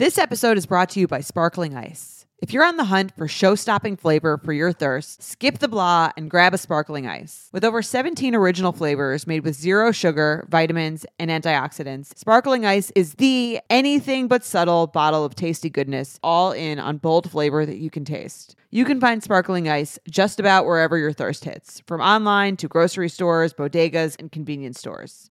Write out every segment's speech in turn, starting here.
This episode is brought to you by Sparkling Ice. If you're on the hunt for show stopping flavor for your thirst, skip the blah and grab a sparkling ice. With over 17 original flavors made with zero sugar, vitamins, and antioxidants, Sparkling Ice is the anything but subtle bottle of tasty goodness, all in on bold flavor that you can taste. You can find Sparkling Ice just about wherever your thirst hits, from online to grocery stores, bodegas, and convenience stores.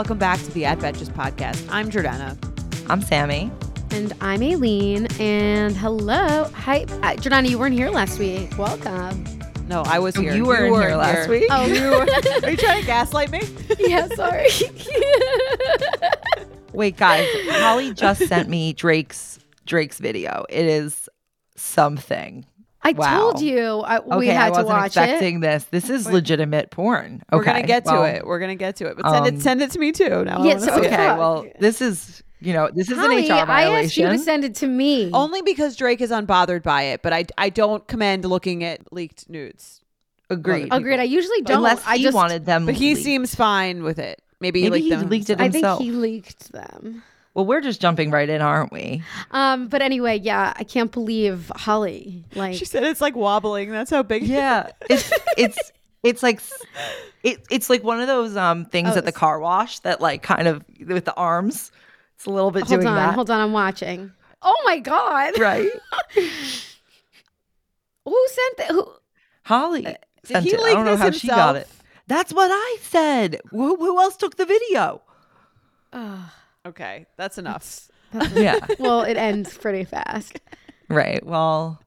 Welcome back to the At Betches podcast. I'm Jordana. I'm Sami. And I'm Aleen. And hello. Hi. Uh, Jordana, you weren't here last week. Welcome. No, I was here. You weren't here last week. Oh, You were- Are you trying to gaslight me? yeah, sorry. Wait, guys, Holly just sent me Drake's Drake's video. It is something. I Wow. told you I, Okay, we I had to wasn't watch expecting it. this. This is legitimate porn. Okay, We're gonna get well, to it. We're gonna get to it. But send um, it send it to me too. Now I Yeah, so- see it. Okay, well, this is you know this is Holly, an HR violation. I asked you violation. to send it to me. Only because Drake is unbothered by it, but I I don't commend looking at leaked nudes. Agreed. Agreed. I usually don't. Unless I he just wanted them. But he seems fine with it. Maybe, Maybe he he leaked, them leaked it himself. I think he leaked them. Well, we're just jumping right in, aren't we? Um, but anyway, yeah, I can't believe Holly. Like, She said it's like wobbling. That's how big. Yeah, it's it's it's like it, it's like one of those um things Oh, at the car wash that like kind of with the arms. It's a little bit hold doing on, that. hold on, I'm watching. Oh my god, Right. who sent that? Who? Holly sent he it. I don't know this how she got it. himself? That's what I said. Who, who else took the video? Oh, Okay, that's enough. Yeah. well, it ends pretty fast. right. Well,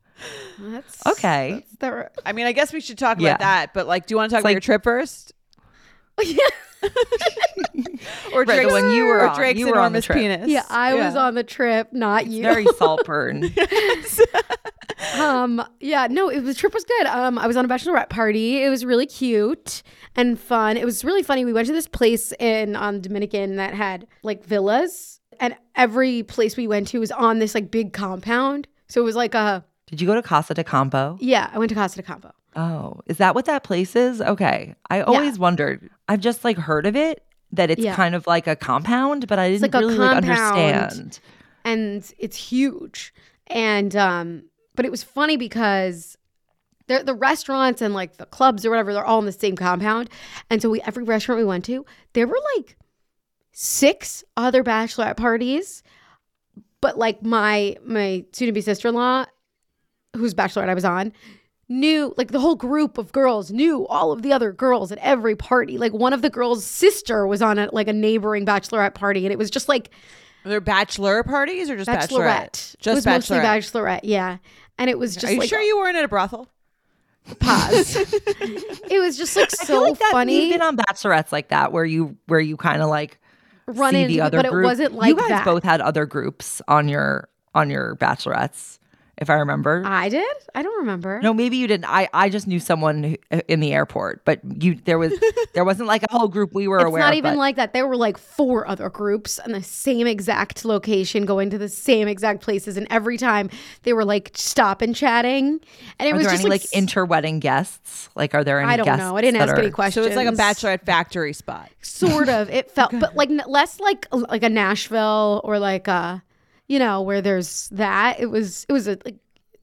That's Okay. That's the, I mean, I guess we should talk Yeah. about that. But like, do you want to talk It's about like- your trip first, yeah, or Right, the one you were on. Drake's You were on the trip. penis? yeah. I was on the trip, not you. very Saltburn. Um, yeah, no, it was trip was good. Um, I was on a bachelorette party. It was really cute and fun. It was really funny. We went to this place in on Dominican that had like villas, and every place we went to was on this like big compound. So it was like a Did you go to Casa de Campo? yeah. I went to Casa de Campo. Oh, is that what that place is? Okay. I always wondered. I've just like heard of it that it's Yeah. kind of like a compound, but I didn't like really like understand. and it's huge. And um, but it was funny because the the restaurants and like the clubs or whatever, they're all in the same compound. And so we every restaurant we went to, there were like six other bachelorette parties. But like my my soon to be sister in law, whose bachelorette I was on, knew like the whole group of girls knew all of the other girls at every party. Like one of the girls' sister was on a like a neighboring bachelorette party, and it was just like Are there bachelor parties or just bachelorette? bachelorette. Just it was mostly bachelorette. bachelorette, yeah. And it was just Are you like sure you weren't at a brothel? pause. it was just like I feel so like that funny. We've been on bachelorettes like that where you where you kind of like Run see into the other but it group. wasn't like you guys that. both had other groups on your on your bachelorettes, if I remember. I did. I don't remember. no, maybe you didn't. I I just knew someone who- uh, in the airport, but you there was there wasn't like a whole group we were it's aware It's not even but- like that. There were like four other groups in the same exact location, going to the same exact places, and every time they were like stop and chatting, and it Are was there just any like, like interwedding guests? Like, are there any? I don't guests know. I didn't that ask any questions. So it's like a bachelorette factory spot. sort of it felt but like less like like a nashville or like a you know where there's that it was it was a like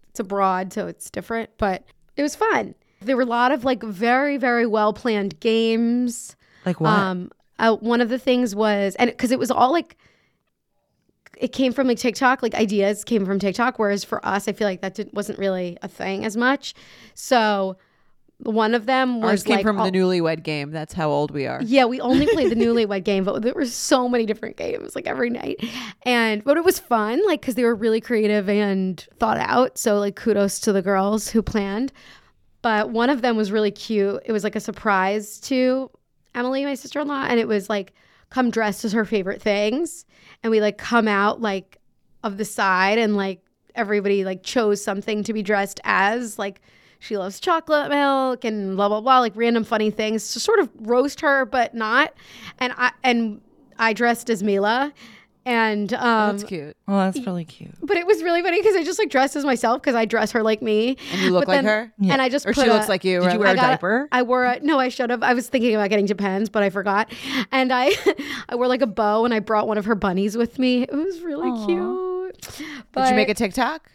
it's abroad so it's different but it was fun. There were a lot of like very very well planned games. Like what? um uh, one of the things was and because it was all like it came from like tiktok like ideas came from tiktok whereas for us i feel like that didn't, wasn't really a thing as much. So one of them was Ours came like from all- the newlywed game. That's how old we are. yeah, we only played the newlywed game, but there were so many different games like every night. And but it was fun, like because they were really creative and thought out. So like kudos to the girls who planned. But one of them was really cute. It was like a surprise to Emily, my sister in law, and it was like come dressed as her favorite things, and we like come out like of the side and like everybody like chose something to be dressed as like she loves chocolate milk and blah blah blah like random funny things to sort of roast her but not and i and i dressed as mila And um, That's cute. Oh, that's really cute. but it was really funny because I just like dressed as myself because I dress her like me. And you look But like then- her? Yeah. And I just Or put she a- looks like you. Did right? you wear I a diaper? I wore a no. I should have. I was thinking about getting Depends, but I forgot. And I, I wore like a bow, and I brought one of her bunnies with me. It was really Aw. cute. But Did you make a TikTok?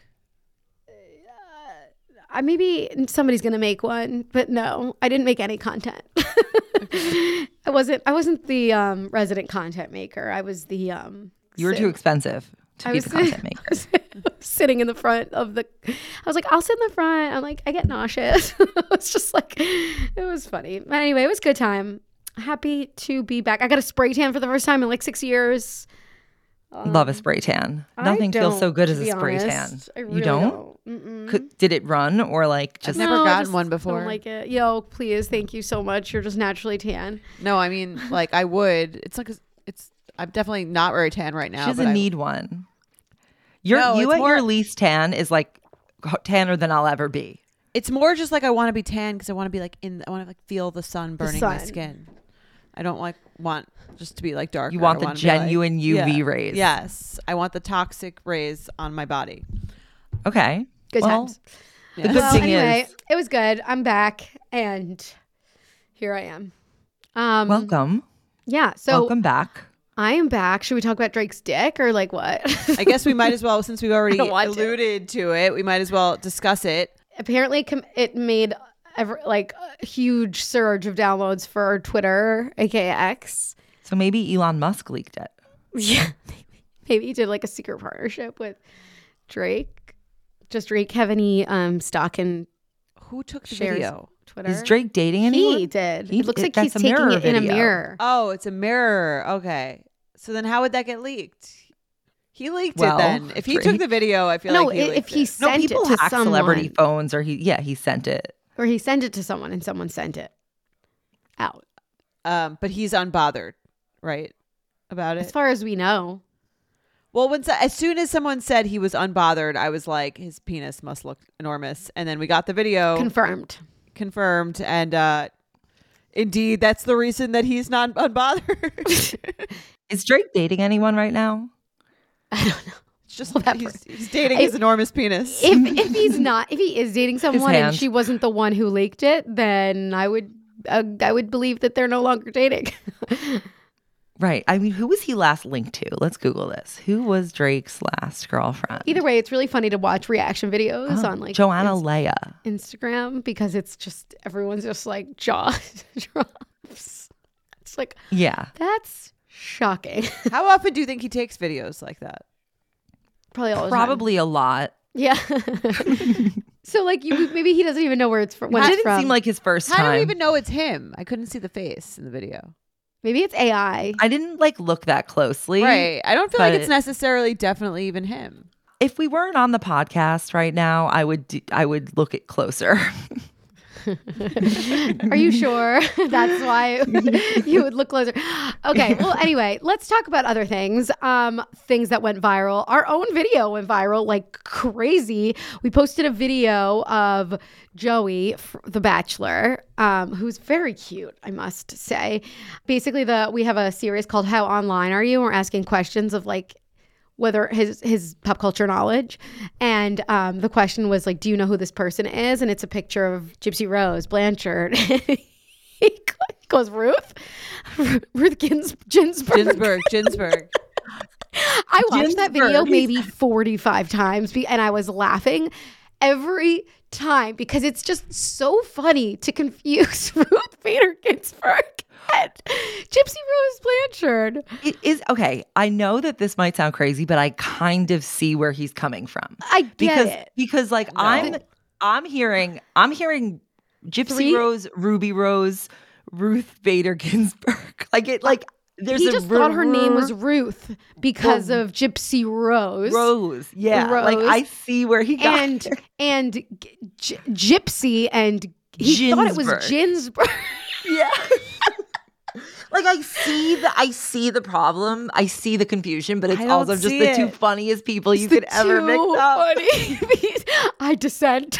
I maybe somebody's gonna make one, but no, I didn't make any content. I wasn't. I wasn't the um, resident content maker. I was the. Um, You were sit- too expensive to I be the content maker. sitting in the front of the. I was like, I'll sit in the front. I'm like, I get nauseous. it's just like, it was funny. But anyway, it was a good time. Happy to be back. I got a spray tan for the first time in like six years. Love a um, spray tan. Nothing feels so good as a spray honest. I tan. really you don't? don't. Could, did it run or like just never No, I gotten just one before. Don't like it. Yo, please, thank you so much. You're just naturally tan. No, I mean, like I would. It's like a- it's. I'm definitely not very tan right now. she but doesn't I- need one. Your No, you it's at your least tan is like tanner than I'll ever be. It's more just like I want to be tan because I want to be like in. I want to like feel the sun burning my sun. skin. I don't like want just to be like dark. You want the genuine UV yeah. rays. Yes, I want the toxic rays on my body. Okay. Good Well, times. The good well, thing anyway, is, it was good. I'm back, and here I am. Um, welcome, Yeah. So welcome back. I am back. Should we talk about Drake's dick or like what? I guess we might as well, since we've already don't to. alluded to. it, we might as well discuss it. Apparently, com- it made ever like a huge surge of downloads for Twitter, aka X. So maybe Elon Musk leaked it. Yeah. Maybe he did like a secret partnership with Drake. Does Drake have any um, stock in Who took the Shares. video? Twitter? Is Drake dating anyone? He did. He- it looks it- like he's that's a taking mirror it in a mirror. Oh, it's a mirror. Okay, so then how would that get leaked? He leaked Well, it then. If he took the video, I feel no, like he i- if leaked he it. No, sent people it to hack someone, celebrity phones, or he yeah he sent it. Or he sent it to someone, and someone sent it out. um, but he's unbothered, right? About it. As far as we know, Well, when as soon as someone said he was unbothered, I was like, his penis must look enormous. And then we got the video confirmed. confirmed, and uh, indeed, that's the reason that he's not unbothered. Is Drake dating anyone right now? I don't know. Just that he's, he's dating I- his enormous penis. If if he's not, if he is dating someone and she wasn't the one who leaked it, then I would uh, I would believe that they're no longer dating. Right. I mean, who was he last linked to? Let's Google this. Who was Drake's last girlfriend? Either way, it's really funny to watch reaction videos Oh, on like Joanna Inst- Leia. Instagram because it's just everyone's just like jaw drops. It's like Yeah. that's shocking. How often do you think he takes videos like that? Probably all the time. Probably a lot. Yeah. so like you maybe he doesn't even know where it's from. When it didn't from. seem like his first How do time. we even know it's him? I couldn't see the face in the video. maybe it's AI. I didn't like look that closely. Right. I don't feel like it's necessarily definitely even him. If we weren't on the podcast right now, I would do, I would look it closer. Are you sure? That's why you would look closer. Okay. Well, anyway, let's talk about other things. Um, things that went viral. Our own video went viral like crazy. We posted a video of Joey, the Bachelor, um, who's very cute, I must say. Basically, the we have a series called "How Online Are You?" We're asking questions of like whether his his pop culture knowledge. And um, the question was like do you know who this person is? And it's a picture of gypsy rose blanchard. He goes ruth? Ruth Gins- ginsburg. Ginsburg, Ginsburg. i watched that video maybe 45 times and i was laughing every time because it's just so funny to confuse ruth bader ginsburg and gypsy rose blanchard it is okay. I know that this might sound crazy, but I kind of see where he's coming from. i get because it because like No. I'm I'm hearing I'm hearing Gypsy Three- Rose, Ruby Rose, Ruth Bader Ginsburg. Like it like there's he just thought her name was Ruth because of Gypsy Rose. Rose. Yeah. Like I see where he got and her. and G- Gypsy and he thought it was Ginsburg. Ginsburg. Yeah. Like I see the I see the problem. I see the confusion, but it's also just the two funniest people you could ever mix up. funny. I dissent.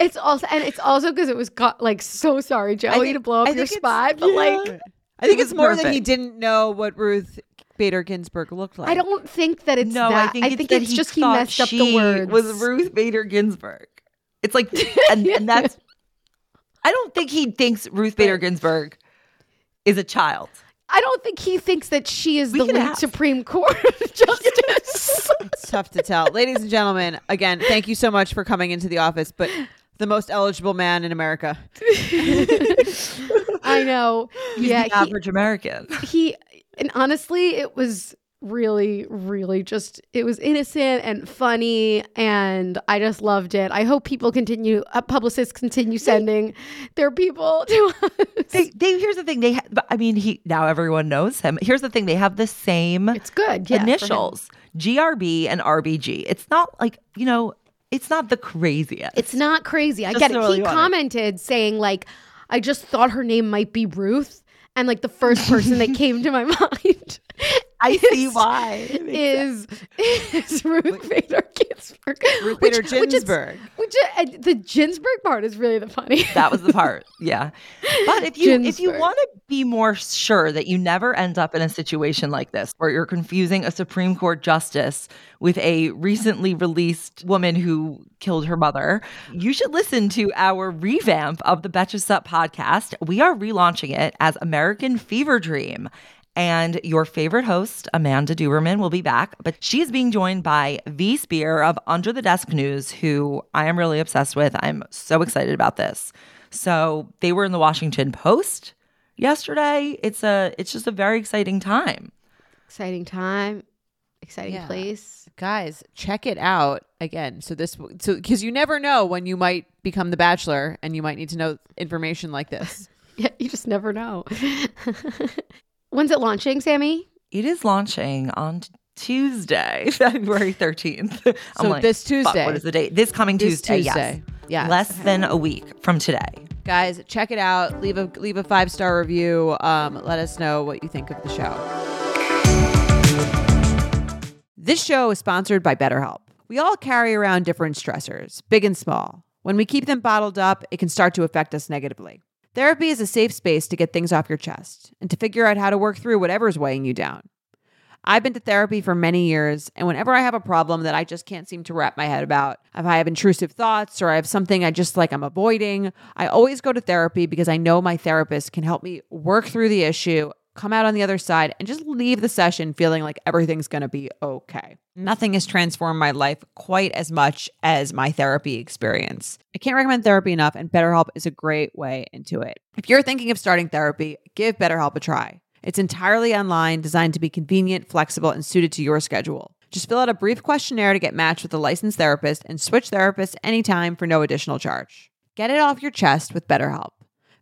it's also and it's also because it was got like so sorry Joey think- to blow up I your think it's- spot, but like I think It it's more that he didn't know what Ruth Bader Ginsburg looked like. I don't think that it's no, that. I think it's, that it's he just he messed up the words. Was Ruth Bader Ginsburg? It's like, and, and that's. I don't think he thinks Ruth Bader Ginsburg is a child. I don't think he thinks that she is We the lead ask. Supreme Court justice. It's tough to tell. Ladies and gentlemen, again, thank you so much for coming into the office, but the most eligible man in America. I know. He's yeah, the average American. he, he and honestly, it was really, really just it was innocent and funny, and I just loved it. I hope people continue, uh, publicists continue sending their people to us. They, they, here's the thing. They, ha- I mean, he now everyone knows him. Here's the thing. They have the same It's good. Yeah, initials, GRB and RBG. It's not like you know. It's not the craziest. It's not crazy. I Just get it. really He commented saying like, "I just thought her name might be Ruth," and like the first person that came to my mind. I see is- why. Is is Ruth Bader Ginsburg? Ruth Which- Bader which is- Ginsburg. Which, uh, the Ginsburg part is really the funny. That was the part. Yeah. But if you if you want to be more sure that you never end up in a situation like this where you're confusing a Supreme Court justice with a recently released woman who killed her mother, you should listen to our revamp of the Betches Sup podcast. We are relaunching it as American Fever Dream. And your favorite host, Amanda Duberman, will be back, but she's being joined by V Spehar of Under the Desk News, who I am really obsessed with. I'm so excited about this. So they were in the Washington Post yesterday. It's a it's just a very exciting time. exciting time, exciting Yeah. place. Guys, check it out again. So this so cuz you never know when you might become the bachelor and you might need to know information like this. Yeah, you just never know. When's it launching, Sami? It is launching on Tuesday, February 13th. So this Tuesday. what is the date? This coming This Tuesday, Tuesday. yes. Yes. Less than a week from today. Guys, check it out. Leave a leave a five star review. Um, let us know what you think of the show. This show is sponsored by BetterHelp. We all carry around different stressors, big and small. When we keep them bottled up, it can start to affect us negatively. Therapy is a safe space to get things off your chest and to figure out how to work through whatever's weighing you down. I've been to therapy for many years, and whenever I have a problem that I just can't seem to wrap my head about, if I have intrusive thoughts or I have something I just like I'm avoiding, I always go to therapy because I know my therapist can help me work through the issue, come out on the other side, and just leave the session feeling like everything's gonna be okay. Nothing has transformed my life quite as much as my therapy experience. I can't recommend therapy enough, and BetterHelp is a great way into it. If you're thinking of starting therapy, give BetterHelp a try. It's entirely online, designed to be convenient, flexible, and suited to your schedule. Just fill out a brief questionnaire to get matched with a licensed therapist and switch therapists anytime for no additional charge. Get it off your chest with BetterHelp.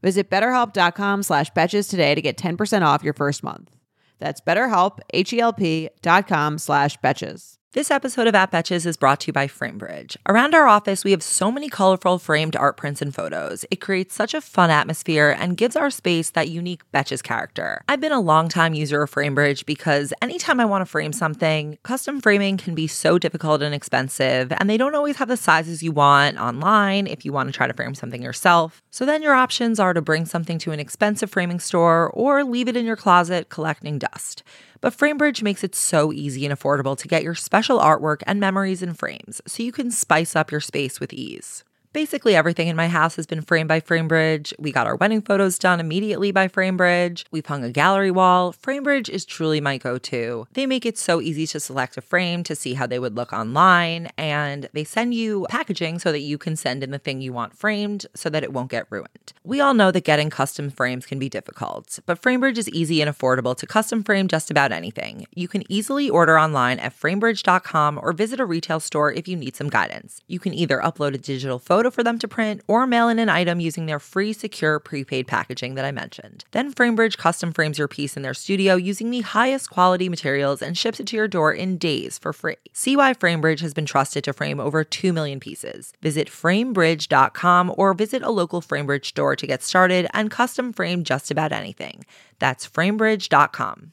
Visit betterhelp.com slash betches today to get 10% off your first month. That's betterhelp, H-E-L-P dot com slash betches. This episode of At Betches is brought to you by FrameBridge. Around our office, we have so many colorful framed art prints and photos. It creates such a fun atmosphere and gives our space that unique Betches character. I've been a longtime user of FrameBridge because anytime I want to frame something, custom framing can be so difficult and expensive, and they don't always have the sizes you want online if you want to try to frame something yourself. So then your options are to bring something to an expensive framing store or leave it in your closet collecting dust. But FrameBridge makes it so easy and affordable to get your special artwork and memories in frames so you can spice up your space with ease. Basically, everything in my house has been framed by FrameBridge. We got our wedding photos done immediately by FrameBridge. We've hung a gallery wall. FrameBridge is truly my go to. They make it so easy to select a frame to see how they would look online, and they send you packaging so that you can send in the thing you want framed so that it won't get ruined. We all know that getting custom frames can be difficult, but FrameBridge is easy and affordable to custom frame just about anything. You can easily order online at framebridge.com or visit a retail store if you need some guidance. You can either upload a digital photo for them to print or mail in an item using their free, secure, prepaid packaging that I mentioned. Then FrameBridge custom frames your piece in their studio using the highest quality materials and ships it to your door in days for free. See why FrameBridge has been trusted to frame over 2 million pieces. Visit framebridge.com or visit a local FrameBridge store to get started and custom frame just about anything. That's framebridge.com.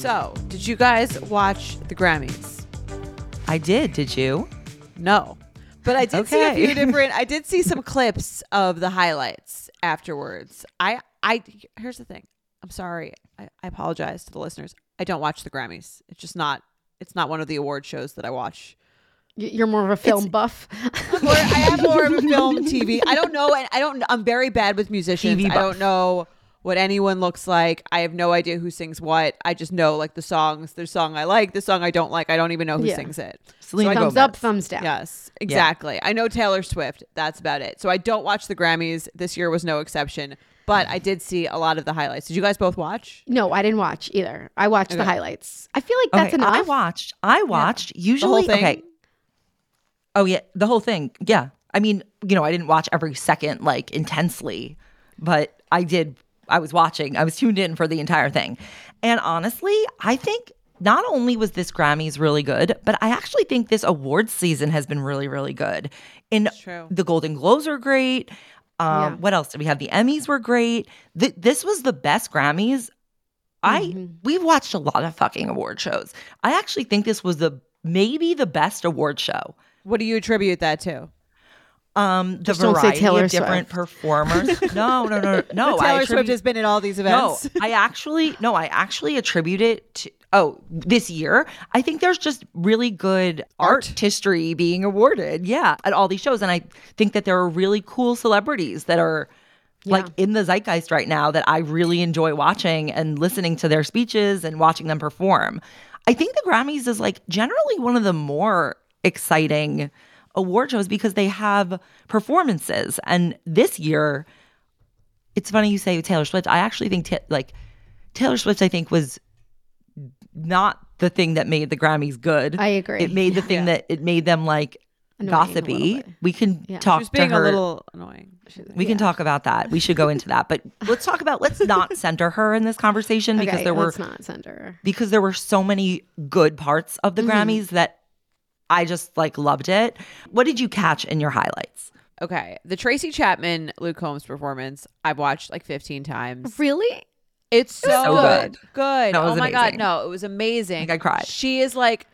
So, did you guys watch the Grammys? I did, did you? No. But I did see a few different I did see some clips of the highlights. afterwards. I I here's the thing. I'm sorry. I, I apologize to the listeners. I don't watch the Grammys. It's just not it's not one of the award shows that I watch. You're more of a film buff. Or I have more of a film TV. I don't know and I don't I'm very bad with musicians. TV I don't know what anyone looks like. I have no idea who sings what. I just know like the songs. There's song I like, the song I don't like. I don't even know who Yeah. sings it. Selena thumbs Gomez. up, thumbs down. Yes, exactly. I know Taylor Swift. That's about it. So I don't watch the Grammys. This year was no exception. But I did see a lot of the highlights. Did you guys both watch? No, I didn't watch either. I watched the highlights. I feel like that's okay, enough. I watched. I watched. Usually, thing? okay. Oh yeah, the whole thing. Yeah. I mean, you know, I didn't watch every second like intensely, but I did. I was watching. I was tuned in for the entire thing, and honestly, I think not only was this Grammys really good, but I actually think this awards season has been really, really good. In true. the Golden Globes are great. Um, Yeah. What else did we have? The Emmys were great. Th- this was the best Grammys. I Mm-hmm. we've watched a lot of fucking award shows. I actually think this was the maybe the best award show. What do you attribute that to? Um, the Just variety of different Swift. performers. no, no, no, no. I Taylor Swift has been at all these events. no. I actually no, I actually attribute it to oh this year. I think there's just really good Art. history being awarded, yeah, at all these shows, and I think that there are really cool celebrities that are like in the zeitgeist right now that I really enjoy watching and listening to their speeches and watching them perform. I think the Grammys is like generally one of the more exciting award shows because they have performances, and this year it's funny you say Taylor Swift. I actually think ta- like Taylor Swift. I think was not the thing that made the Grammys good. I agree. It made the thing that it made them like Annoying gossipy. We can Yeah. talk She was to being her. a little annoying. we can talk about that. We should go into that, but let's talk about. Let's not center her in this conversation because there were let's not send her. because there were so many good parts of Mm-hmm. the Grammys that I just like loved it. What did you catch in your highlights? Okay. The Tracy Chapman Luke Combs performance, I've watched like 15 times. Really? It's so, so good. good. Good. That was oh my god, no, it was amazing. Like, I cried. She is like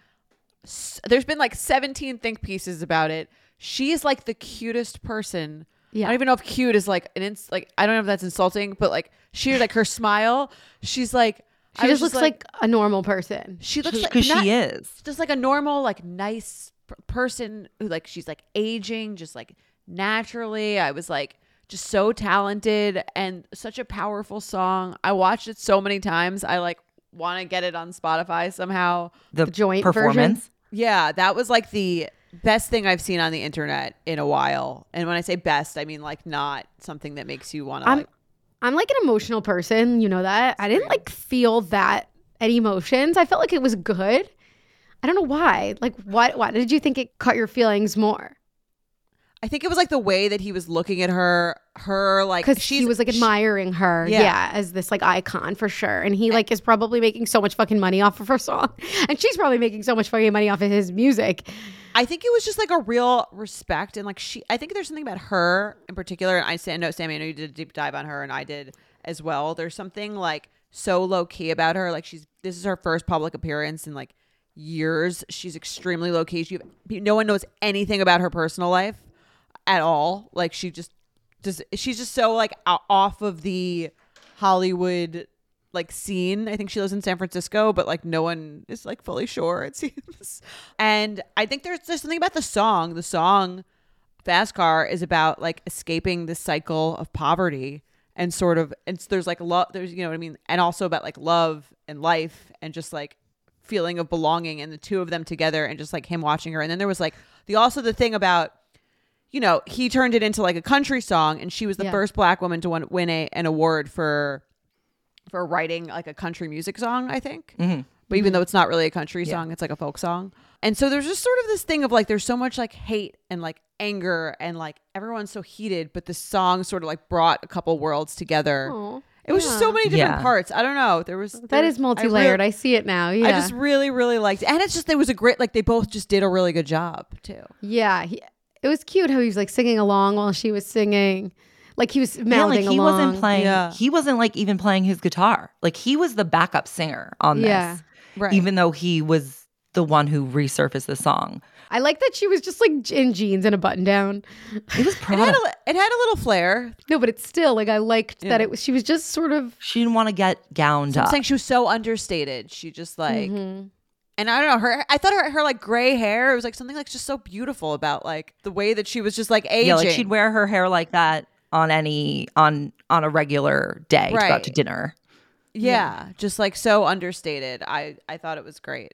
s- there's been like 17 think pieces about it. She is like the cutest person. Yeah. I don't even know if cute is like an ins- like I don't know if that's insulting, but like she like her smile, she's like She I just looks like, a normal person. she looks like Because not- she is. just like a normal like nice p- person who like she's like aging just like naturally i was like just so talented and such a powerful song i watched it so many times i like want to get it on spotify somehow The, joint version? performance. yeah that was like the best thing i've seen on the internet in a while and when i say best i mean like not something that makes you want to like I'm like an emotional person, you know that. I didn't like feel that any emotions. I felt like it was good. I don't know why. Like what why did you think it caught your feelings more? i think it was like the way that he was looking at her her like Because she was like she- admiring her, Yeah. yeah. as this like icon for sure. And he like is probably making so much fucking money off of her song, and she's probably making so much fucking money off of his music. I think it was just like a real respect and like she I think there's something about her in particular and I say no Sami I know you did a deep dive on her and I did as well. There's something like so low key about her. Like she's this is her first public appearance in like years. She's extremely low key. She no one knows anything about her personal life at all. Like she just does she's just so like off of the Hollywood like seen. I think she lives in San Francisco, but like no one is like fully sure it seems. And I think there's there's something about the song. The song Fast Car is about like escaping the cycle of poverty and sort of and there's like love there's you know what I mean and also about like love and life and just like feeling of belonging and the two of them together and just like him watching her and then there was like the also the thing about you know he turned it into like a country song and she was the Yeah. first black woman to win, win a, an award for for writing like a country music song i think mm-hmm. but even mm-hmm. though it's not really a country song it's like a folk song and so there's just sort of this thing of like there's so much like hate and like anger and like everyone's so heated but the song sort of like brought a couple worlds together Aw, it was just so many different Yeah. parts i don't know there was That there- is I multi-layered. I, really- see it now. Yeah. I just really, really liked it. And it's just, it was a great, like, they both just did a really good job, too. yeah. He, it was cute how he was like singing along while she was singing. Like he was Yeah, mouthing like he along. wasn't playing. Yeah. He wasn't like even playing his guitar. Like he was the backup singer on this. Yeah. Right. Even though he was the one who resurfaced the song. I like that she was just like in jeans and a button down. It was It had, a, it had a little flair. No, but it's still like I liked that it was. She was just sort of. she didn't want to get gowned up. I'm up. saying she was so understated. She just like, Mhm. and I don't know her. I thought her her like gray hair. It was like something like just so beautiful about like the way that she was just like aging. Yeah, like she'd wear her hair like that on any on on a regular day to go out to dinner. yeah, just like so understated. I I thought it was great.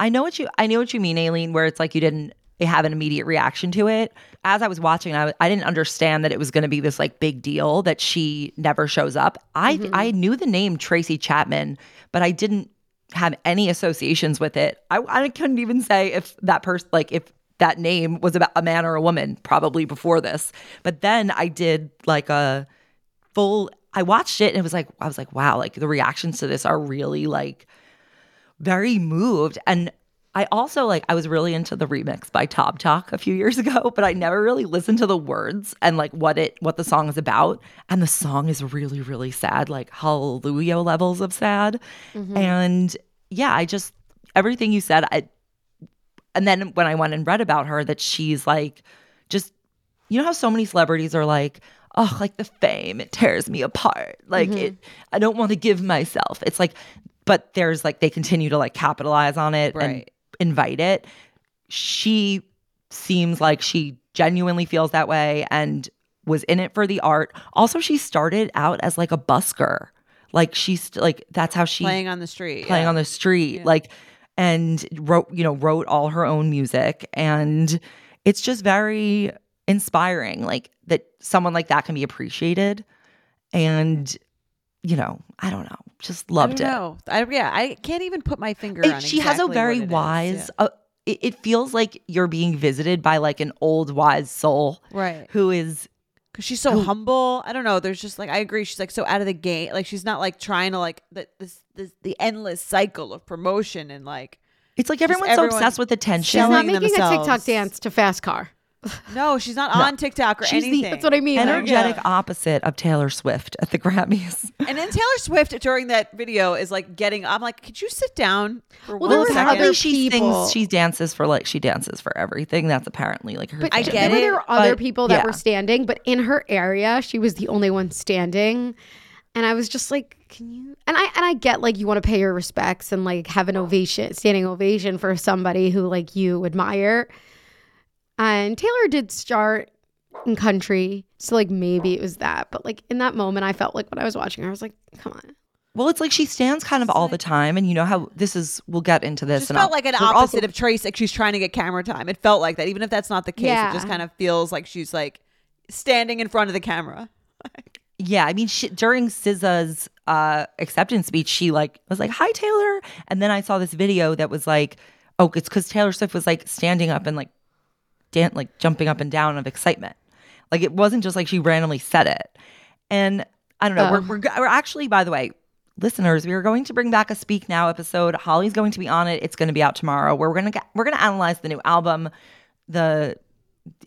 I know what you I know what you mean, Aleen, where it's like you didn't have an immediate reaction to it. As I was watching, I, I didn't understand that it was going to be this like big deal that she never shows up. I mm-hmm. I knew the name Tracy Chapman, but I didn't have any associations with it. I, I couldn't even say if that person like if that name was about a man or a woman probably before this. But then I did like a full I watched it and it was like I was like wow, like the reactions to this are really like very moved and I also like I was really into the remix by Top Talk a few years ago, but I never really listened to the words and like what it what the song is about. And the song is really really sad, like hallelujah levels of sad. Mm-hmm. And yeah, I just everything you said I and then when I went and read about her that she's like just you know how so many celebrities are like oh like the fame it tears me apart. Like it mm-hmm. i don't want to give myself. It's like but there's like they continue to like capitalize on it and invite it. She seems like she genuinely feels that way and was in it for the art. Also she started out as like a busker. Like she's like that's how she Playing on the street. playing yeah. on the street. Like and wrote you know wrote all her own music and it's just very inspiring like that someone like that can be appreciated and you know i don't know just I loved don't it know. I, yeah, I can't even put my finger It- on. she has a very what it is. wise uh, it, it feels like you're being visited by like an old wise soul right? who is Because she's so humble. I don't know. There's just like I agree. She's like so out of the gate. Like she's not like trying to like the this, this the endless cycle of promotion and like it's like everyone's everyone so obsessed with attention She's not Selling making a. TikTok dance to Fast Car. No, she's not on TikTok or She's the- anything. That's what I mean. like- energetic opposite of taylor swift at the grammys And then Taylor Swift during that video is like getting. I'm like, could you sit down for Well, one there was other she people- sings she dances for like she dances for everything that's apparently like her But I get remember it, there were other but- people that yeah. were standing, but in her area, she was the only one standing. And I was just like, can you? And I and I get like you want to pay your respects and like have an ovation, standing ovation for somebody who like you admire. And Taylor did start in country, so like maybe it was that. But like in that moment, I felt like when I was watching her, I was like, come on. well it's like she stands kind of all the time and you know how this is we'll get into this just and felt I'll- like an opposite also- of Trace. Like she's trying to get camera time. It felt like that, even if that's not the case. Yeah. It just kind of feels like she's like standing in front of the camera. yeah i mean she, during SZA's uh acceptance speech she like was like hi taylor and then i saw this video that was like oh it's because taylor swift was like standing up and like dan- like jumping up and down of excitement. Like it wasn't just like she randomly said it. And i don't know Oh. we're, we're, we're actually by the way listeners we are going to bring back a speak now episode. Holly's going to be on it. It's going to be out tomorrow. Where we're going to get, we're to analyze the new album the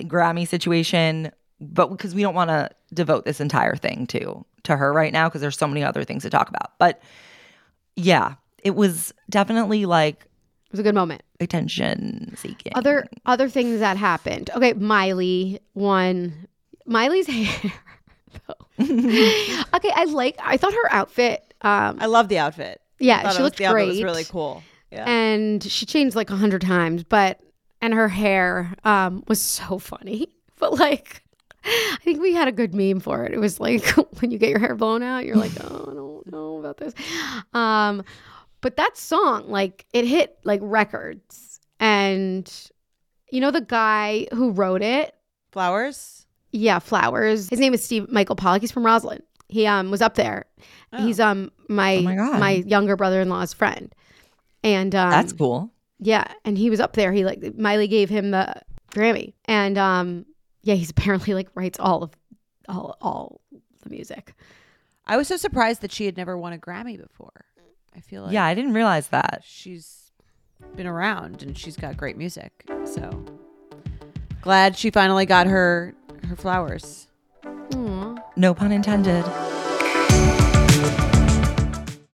grammy situation but because we don't want to devote this entire thing to to her right now because there's so many other things to talk about. But yeah it was definitely like was a good moment. attention seeking Other other things that happened. Okay, Miley won. Miley's hair. okay, I like. I thought her outfit. Um, I love the outfit. yeah, she was- looked outfit great. was really cool. Yeah. and she changed like a hundred times, but and her hair um was so funny. But like, I think we had a good meme for it. It was like when you get your hair blown out, you're like, oh, I don't know about this. Um, but that song, like, it hit like records, and you know the guy who wrote it, Flowers. yeah, Flowers. His name is Steve Michael Pollack. He's from Roslyn. He um was up there. Oh. He's um my Oh my my younger brother in law's friend, and um, that's cool yeah, and he was up there. He like Miley gave him the Grammy, and um, yeah, he's apparently like writes all of all all the music. I was so surprised that she had never won a Grammy before. I feel like yeah i didn't realize that she's been around and she's got great music. So glad she finally got her her flowers. Aw. no pun intended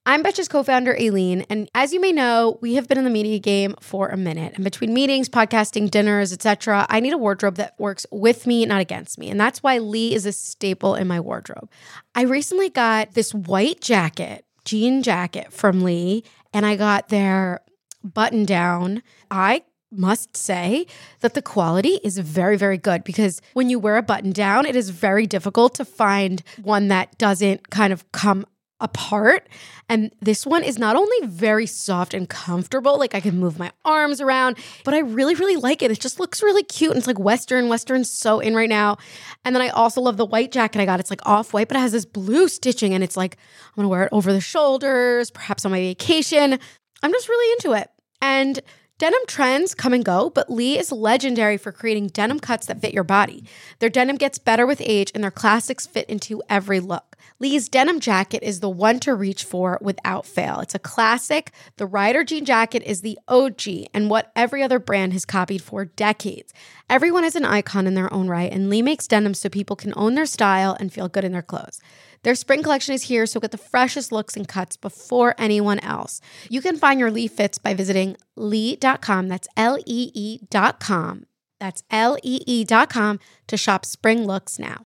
I'm Betches co founder Aleen, and as you may know, we have been in the media game for a minute. And between meetings, podcasting, dinners, etc., I need a wardrobe that works with me, not against me. And that's why Lee is a staple in my wardrobe. I recently got this white jacket, jean jacket from Lee, and I got their button down. I must say that the quality is very, very good because when you wear a button down, it is very difficult to find one that doesn't kind of come apart. And this one is not only very soft and comfortable, like I can move my arms around, but I really, really like it. It just looks really cute. And it's like Western. Western's so in right now. And then I also love the white jacket I got. It's like off white, but it has this blue stitching. And it's like, I'm gonna wear it over the shoulders, perhaps on my vacation. I'm just really into it. And Denim trends come and go, but Lee is legendary for creating denim cuts that fit your body. Their denim gets better with age, and their classics fit into every look. Lee's denim jacket is the one to reach for without fail. It's a classic. The Rider jean jacket is the OG and what every other brand has copied for decades. Everyone is an icon in their own right, and Lee makes denim so people can own their style and feel good in their clothes. Their spring collection is here, so get the freshest looks and cuts before anyone else. You can find your Lee fits by visiting lee.com. That's L E E.com. That's L E E.com to shop spring looks now.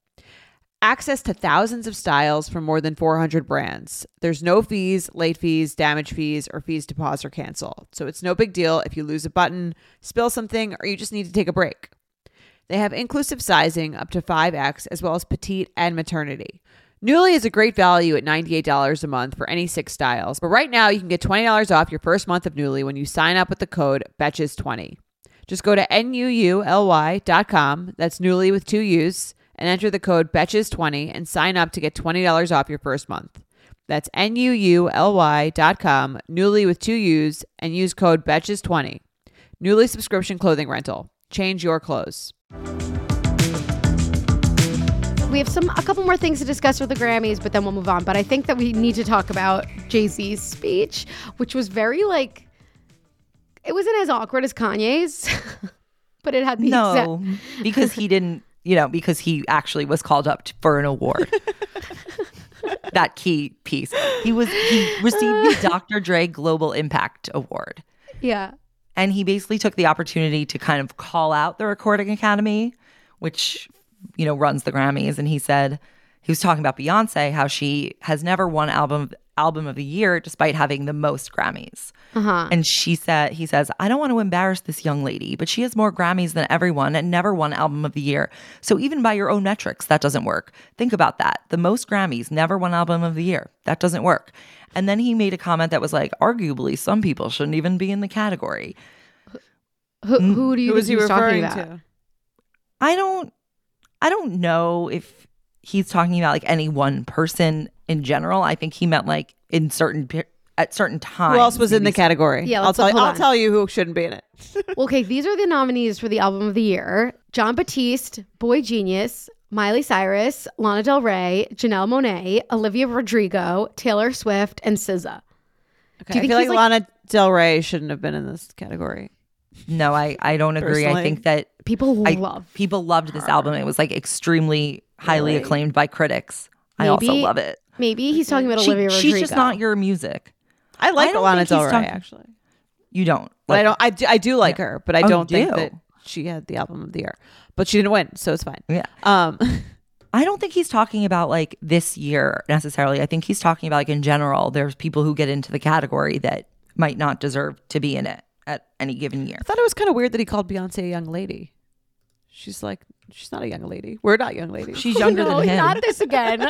Access to thousands of styles from more than 400 brands. There's no fees, late fees, damage fees, or fees to pause or cancel. So it's no big deal if you lose a button, spill something, or you just need to take a break. They have inclusive sizing up to 5X as well as petite and maternity. Nuuly is a great value at $98 a month for any six styles, but right now you can get $20 off your first month of Nuuly when you sign up with the code BETCHES20. Just go to nuuly.com, that's Nuuly with two U's, and enter the code BETCHES20 and sign up to get $20 off your first month. That's nuuly.com, nuuly with two U's, and use code BETCHES20. Nuuly subscription clothing rental. Change your clothes. We have some a couple more things to discuss with the Grammys, but then we'll move on. But I think that we need to talk about Jay Z's speech, which was very like it wasn't as awkward as Kanye's, but it had the No, exact because he didn't, you know, because he actually was called up t- for an award. that key piece. He was he received the Dr. Dre Global Impact Award. yeah. And he basically took the opportunity to kind of call out the Recording Academy, which, you know, runs the Grammys. And he said, he was talking about Beyonce, how she has never won album album of the year despite having the most Grammys. Uh-huh. And she said, he says, I don't want to embarrass this young lady, but she has more Grammys than everyone and never won album of the year. So even by your own metrics, that doesn't work. Think about that. The most Grammys never won album of the year. That doesn't work. And then he made a comment that was like, arguably, some people shouldn't even be in the category. Who, who do you Who was think he referring to? I don't I don't know if he's talking about like any one person in general. I think he meant like in certain at certain times. Who else was in the category? Yeah, I'll tell, look- hold I'll tell you who shouldn't be in it. Well, okay, these are the nominees for the album of the year: Jon Batiste, boygenius, Miley Cyrus, Lana Del Rey, Janelle Monáe, Olivia Rodrigo, Taylor Swift, and SZA. Okay, Do you I feel like, like- Lana Del Rey shouldn't have been in this category. No, I I don't agree. I think that People I, love. people loved this album. It was like extremely highly Really? acclaimed by critics. I also love it. Maybe he's talking about She- Olivia Rodrigo. she's just not your music. I like I don't Lana think Del Rey talking- actually, You don't. but I don't. I do, I do like her, but I Oh, don't think do? that she had the album of the year. But she didn't win, so it's fine. Yeah. Um, I don't think he's talking about like this year necessarily. I think he's talking about like in general. There's people who get into the category that might not deserve to be in it at any given year. I thought it was kind of weird that he called Beyonce a young lady. She's like, she's not a young lady. We're not young ladies. She's younger no, than him. not this again.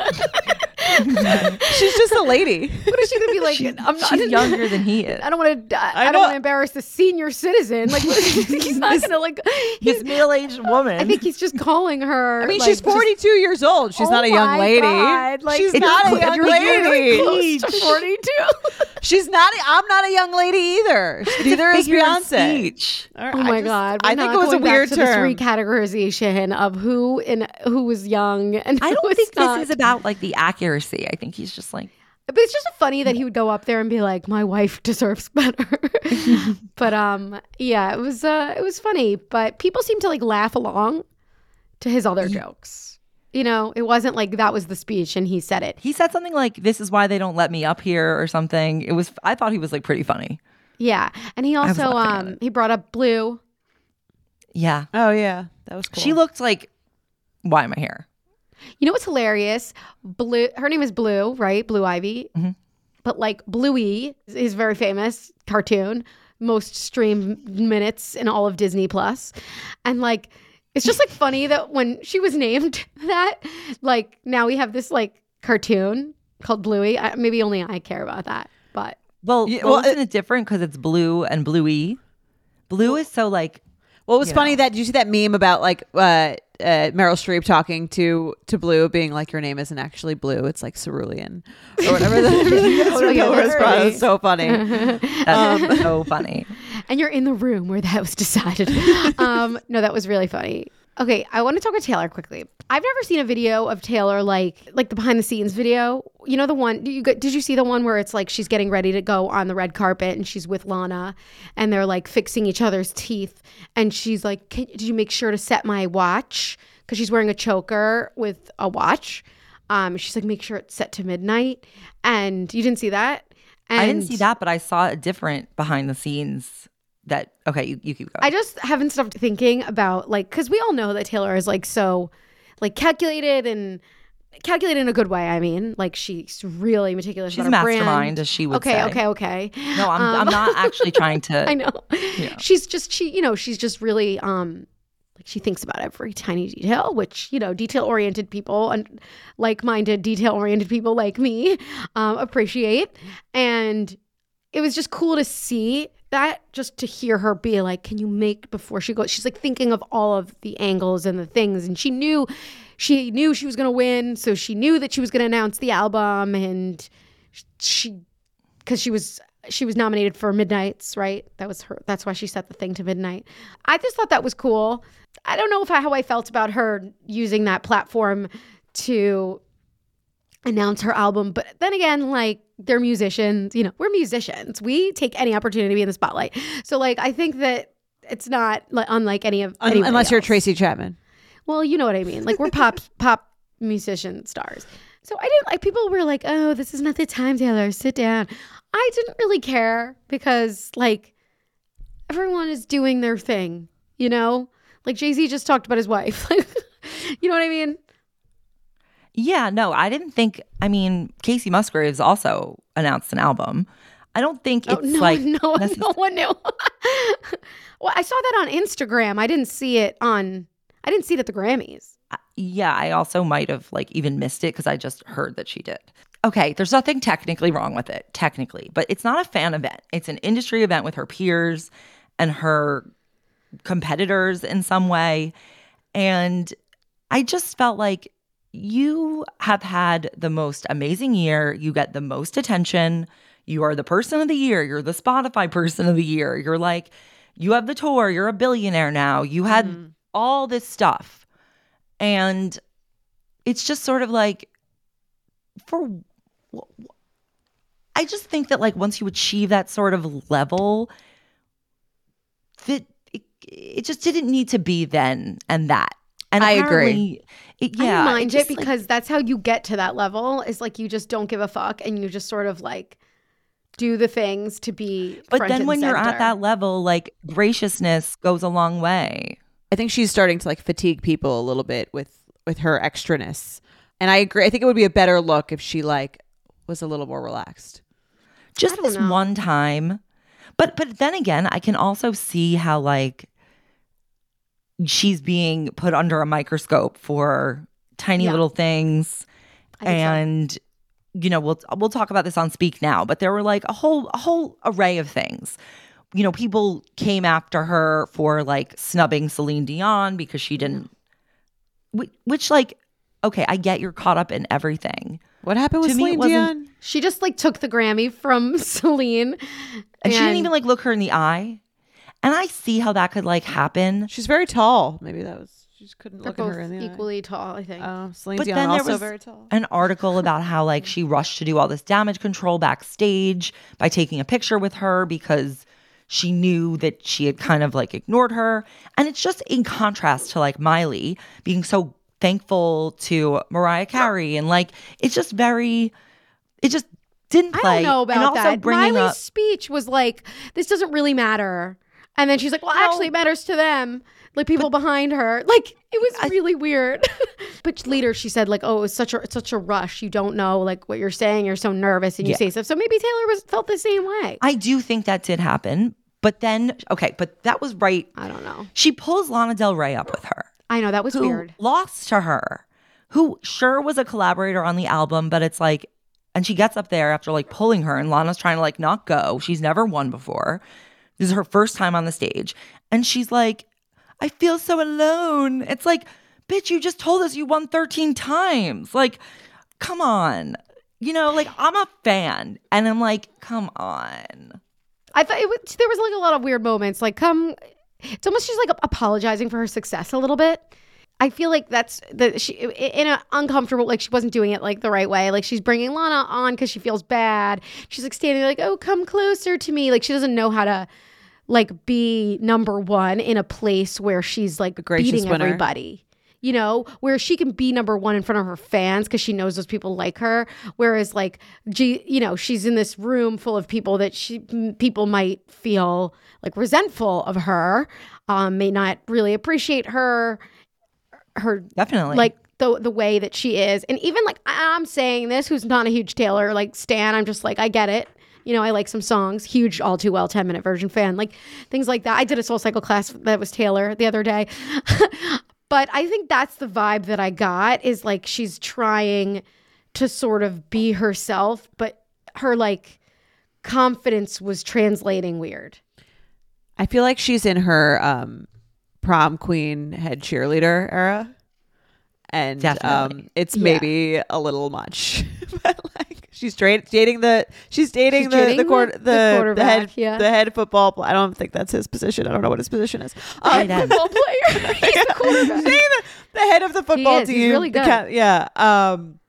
she's just a lady. what is she gonna be like? I'm not. She's younger than he is. I don't want to. I, I don't want to embarrass the senior citizen. Like what- he's not gonna like. He's He's, middle-aged woman. I think he's just calling her. I mean, like, she's just- 42 years old. She's Oh not a oh young my lady. God, like, she's not a young you're really lady. close to 42. She's not. I'm not a young lady either. Neither is Figure Beyonce. speech. Or Oh I my just- god! I we're think it was a going back weird to term. This recategorization of who and who was young and I don't think not. this is about like the accuracy. I think he's just like, But it's just funny that he would go up there and be like, "My wife deserves better." but um, yeah, it was uh, it was funny. But people seem to like laugh along to his other jokes. You know, it wasn't like that was the speech and he said it. he said something like, "This is why they don't let me up here" or something. It was. I thought he was like pretty funny. Yeah, and he also um he brought up Blue. Yeah, Oh yeah, that was cool. she looked like. Why am I here? You know what's hilarious? Blue. Her name is Blue, right? Blue Ivy. Mhm. But like Bluey is very famous cartoon, most streamed minutes in all of Disney Plus, and like it's just like funny that when she was named that, like now we have this like cartoon called Bluey. I, maybe only I care about that, but Well, Yeah, well, well, isn't it different because it's blue and bluey? Blue is so like Well, it was funny know. that did you see that meme about like uh, uh, Meryl Streep talking to to Blue, being like, "Your name isn't actually Blue; it's like cerulean or whatever." The, Oh, yeah, response was so funny. that's so funny. and you're in the room where that was decided. um, no, that was really funny. Okay, I want to talk to Taylor quickly. I've never seen a video of Taylor like like the behind the scenes video. You know the one? Did you go- did you see the one where it's like she's getting ready to go on the red carpet and she's with Lana and they're like fixing each other's teeth and she's like, Can, "Did you make sure to set my watch?" Because she's wearing a choker with a watch. Um, she's like, "Make sure it's set to midnight." And you didn't see that. And I didn't see that, but I saw a different behind the scenes. That okay, you, you keep going. I just haven't stopped thinking about like because we all know that Taylor is like so like calculated and calculated in a good way. I mean, like she's really meticulous. She's a mastermind, brand. as she would Okay, say. okay, okay. No, I'm, Um, I'm not actually trying to. I know. She's just she, you know, she's just really um like she thinks about every tiny detail, which, you know, detail oriented people and like minded detail oriented people like me um appreciate. And it was just cool to see that just to hear her be like, can you make before she goes? She's like thinking of all of the angles and the things. And she knew she knew she was gonna win. So she knew that she was gonna announce the album and she because she was she was nominated for Midnights, right? That was her. That's why she set the thing to midnight. I just thought that was cool. I don't know if I, how I felt about her using that platform to announce her album, but then again, like they're musicians. You know, we're musicians. We take any opportunity to be in the spotlight. So, like, I think that it's not like unlike any of Un- unless you're. Tracy Chapman. Well, you know what I mean. Like we're pop pop musician stars. So I didn't like people were like, "Oh, this is not the time, Taylor. Sit down." I didn't really care because like everyone is doing their thing, you know? Like Jay-Z just talked about his wife. Like you know what I mean? Yeah, no, I didn't think. I mean, Kacey Musgraves also announced an album. I don't think oh, it's oh, no, like no, necess- no one knew. well, I saw that on Instagram. I didn't see it on I didn't see it at the Grammys. Yeah, I also might have like even missed it because I just heard that she did. Okay, there's nothing technically wrong with it, technically, but it's not a fan event. It's an industry event with her peers and her competitors in some way. And I just felt like you have had the most amazing year. You get the most attention. You are the person of the year. You're the Spotify person of the year. You're like, you have the tour. You're a billionaire now. You had mm-hmm. all this stuff. And it's just sort of like, for I just think that like once you achieve that sort of level, that it, it just didn't need to be then and that. And I agree. apparently It, I yeah, don't mind just, it like, because that's how you get to that level. Is like you just don't give a fuck and you just sort of like do the things to be. but front then and when you're at that level, like graciousness goes a long way. I think she's starting to like fatigue people a little bit with with her extraness. And I agree. I think it would be a better look if she like was a little more relaxed. just this know. one time but but then again i can also see how like she's being put under a microscope for tiny Yeah. little things think so. and you know we'll we'll talk about this on speak now but there were like a whole a whole array of things you know people came after her for like snubbing Celine Dion because she didn't mm-hmm. which like okay, I get you're caught up in everything. What happened with To Celine wasn't- Dion? She just like took the Grammy from Celine. And, she didn't even like look her in the eye. And I see how that could like happen. She's very tall. Maybe that was she just couldn't they're look at both her in the equally tall, I think. Oh, Celine But Dion then there also was very tall. an article about how like she rushed to do all this damage control backstage by taking a picture with her because she knew that she had kind of like ignored her. And it's just in contrast to like Miley being so thankful to Mariah Carey and like it's just very it just didn't play. I don't know and about also that. bringing Miley's up speech was like, "This doesn't really matter," and then she's like, "Well, actually, it matters to them." Like people behind her, like it was really weird. but later she said, like, "Oh, it was such a it's such a rush. You don't know like what you're saying. You're so nervous, and you Yeah. say stuff." So maybe Taylor was felt the same way. I do think that did happen. But then okay, but that was right. I don't know. She pulls Lana Del Rey up with her. I know that was who weird. lost to her, who sure was a collaborator on the album, but it's like, and she gets up there after like pulling her, and Lana's trying to like not go. She's never won before. This is her first time on the stage. And she's like, I feel so alone. It's like, bitch, you just told us you won 13 times. Like, come on. You know, like I'm a fan. And I'm like, come on. I thought it was, there was like a lot of weird moments. Like, come, it's almost she's like apologizing for her success a little bit. I feel like that's the she in an uncomfortable like she wasn't doing it like the right way. Like she's bringing Lana on because she feels bad. She's like standing like, oh, come closer to me. Like she doesn't know how to like be number one in a place where she's like beating winner. everybody. You know, where she can be number one in front of her fans because she knows those people like her. Whereas, like, G, you know, she's in this room full of people that she people might feel like resentful of her, um, may not really appreciate her, her Definitely. like the the way that she is. And even like I'm saying this, who's not a huge Taylor like Stan, I'm just like I get it. You know, I like some songs. Huge, all too well, ten minute version fan. Like things like that. I did a Soul Cycle class that was Taylor the other day, but I think that's the vibe that I got. Is like she's trying to sort of be herself, but her like confidence was translating weird. I feel like she's in her um, prom queen head cheerleader era, and Definitely. um, it's Yeah. maybe a little much. but like she's straight dating the she's dating She's the dating the, quar- the- the, the the quarterback, head yeah. the head football. pl- I don't think that's his position. I don't know what his position is. Um, Tight. Football player. He's the quarterback. the, the head of the football is. He's team. really good. ca- yeah. Um,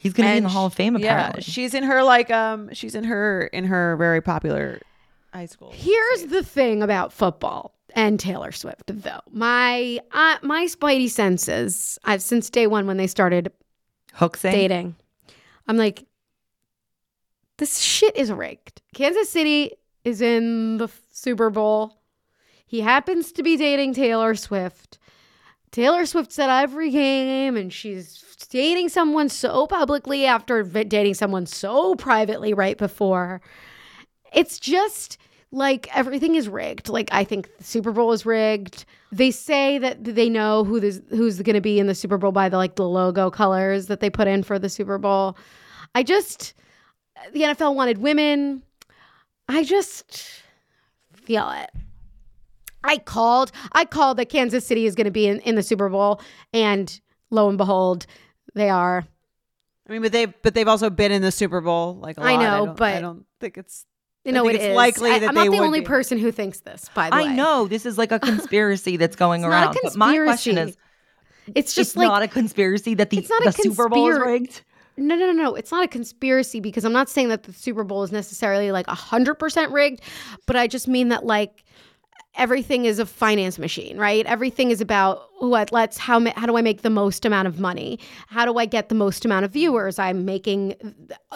He's going to be in the Hall of Fame, yeah, apparently. she's in her like um she's in her in her very popular high school. Here's the thing about football and Taylor Swift, though. My uh, my spidey senses, I've since day one when they started Hooksing. dating, I'm like, this shit is rigged. Kansas City is in the Super Bowl. He happens to be dating Taylor Swift. Taylor Swift's at every game, and she's dating someone so publicly after dating someone so privately right before. It's just like everything is rigged. Like I think the Super Bowl is rigged. They say that they know who this, who's going to be in the Super Bowl by the like the logo colors that they put in for the Super Bowl. I just the NFL wanted women. I just feel it. I called. I called that Kansas City is going to be in, in the Super Bowl, and lo and behold, they are. I mean, but they've but they've also been in the Super Bowl like a I lot. know, don't, but- I don't think it's. You know, it it's is. likely I, that I'm they not the only be. person who thinks this. By the way, I know this is like a conspiracy that's going around. But my question is, It's just it's like not a conspiracy that the, it's not the a Super Bowl is rigged. No, no, no, no. It's not a conspiracy because I'm not saying that the Super Bowl is necessarily like 100% rigged, but I just mean that like everything is a finance machine, right? Everything is about what let's how how do I make the most amount of money? How do I get the most amount of viewers? I'm making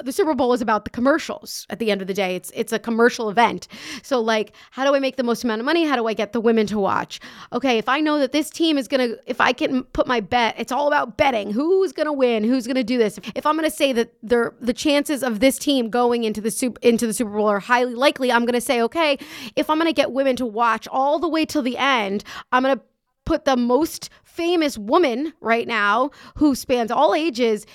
the Super Bowl is about the commercials. At the end of the day, it's it's a commercial event. So like, how do I make the most amount of money? How do I get the women to watch? Okay, if I know that this team is going to if I can put my bet, it's all about betting. Who's going to win? Who's going to do this? If I'm going to say that the the chances of this team going into the super into the Super Bowl are highly likely, I'm going to say, okay, if I'm going to get women to watch all the way till the end, I'm going to put the most famous woman right now who spans all ages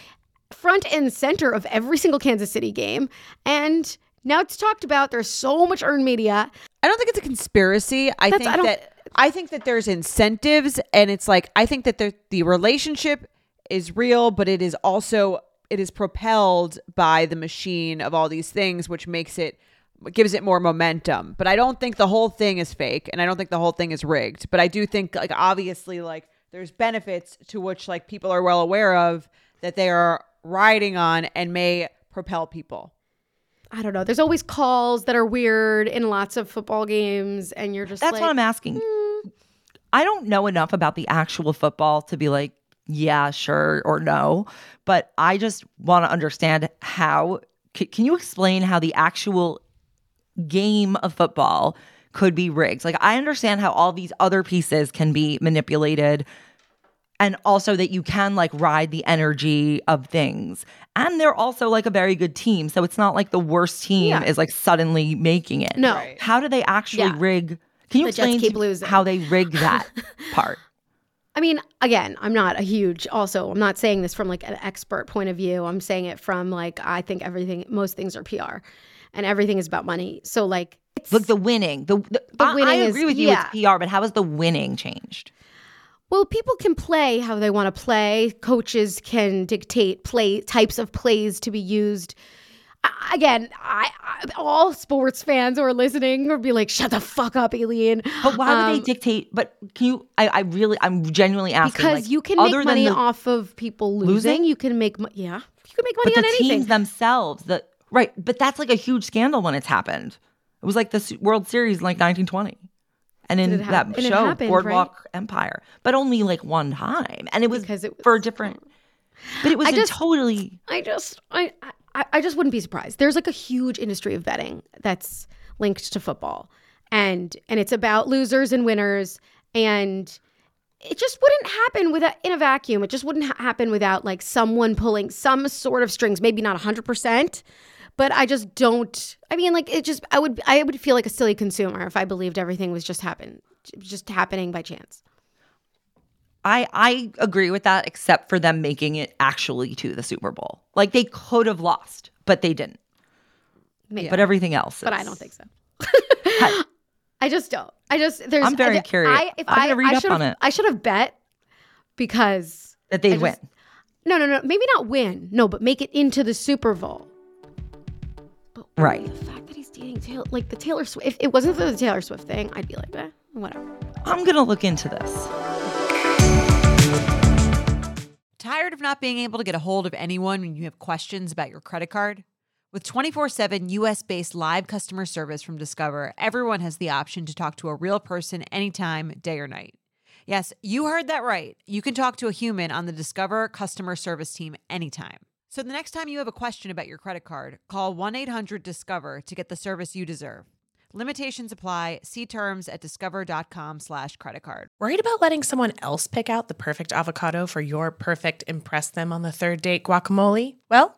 front and center of every single Kansas City game. And now it's talked about. There's so much earned media. I don't think it's a conspiracy. I That's- think I that I think that there's incentives, and it's like I think that the the relationship is real, but it is also it is propelled by the machine of all these things, which makes it gives it more momentum. But I don't think the whole thing is fake, and I don't think the whole thing is rigged. But I do think like obviously like there's benefits to which like people are well aware of that they are riding on and may propel people. I don't know. There's always calls that are weird in lots of football games, and you're just That's like, what I'm asking. Hmm. I don't know enough about the actual football to be like, yeah, sure, or no. But I just want to understand how. Can you explain how the actual game of football could be rigged? Like, I understand how all these other pieces can be manipulated. And also that you can like ride the energy of things. And they're also like a very good team. So it's not like the worst team Yeah. is like suddenly making it. No. Right. How do they actually Yeah. rig? Can you The Jets explain keep to- losing. how they rig that part? I mean, again, I'm not a huge, also, I'm not saying this from like an expert point of view. I'm saying it from like, I think everything, most things are PR and everything is about money. So, like, it's, Look, the winning. The, the, I, winning I is- agree with you. yeah. It's PR, but how has the winning changed? well, people can play how they want to play. Coaches can dictate play types of plays to be used. I- Again, I, I all sports fans who are listening would be like, "Shut the fuck up, Aleen." But why would Um, they dictate? But can you? I, I really, I'm genuinely asking. Because like, you can make money the- off of people losing. Losing? You can make, yeah, you can make money but on the anything. teams themselves. The right, but that's like a huge scandal when it's happened. It was like the World Series in like 1920. And in that and show, happened, Boardwalk Empire, but only like one time, and it was, Because it was- for a different. But it was I a just- totally I just I, I I just wouldn't be surprised. There's like a huge industry of betting that's linked to football. And and it's about losers and winners and it just wouldn't happen without in a vacuum. It just wouldn't ha- happen without like someone pulling some sort of strings, maybe not 100%, but I just don't I mean like it just I would I would feel like a silly consumer if I believed everything was just happen just happening by chance. I I agree with that, except for them making it actually to the Super Bowl. Like they could have lost, but they didn't. Maybe. But everything else, but I don't think so. I just don't. I just there's. I'm very I, curious. I, if I'm I, gonna read I up on it. I should have bet because that they'd I win. no, no, no. Maybe not win. No, but make it into the Super Bowl. But Right. The fact that he's dating Taylor, like the Taylor Swift. If it wasn't for the Taylor Swift thing, I'd be like, eh, whatever. I'm gonna look into this. Tired of not being able to get a hold of anyone when you have questions about your credit card? With 24 7 US based live customer service from Discover, everyone has the option to talk to a real person anytime, day or night. Yes, you heard that right. You can talk to a human on the Discover customer service team anytime. So the next time you have a question about your credit card, call 1 800 Discover to get the service you deserve. Limitations apply. See terms at discover.com slash credit card. Worried about letting someone else pick out the perfect avocado for your perfect impress them on the third date guacamole? Well,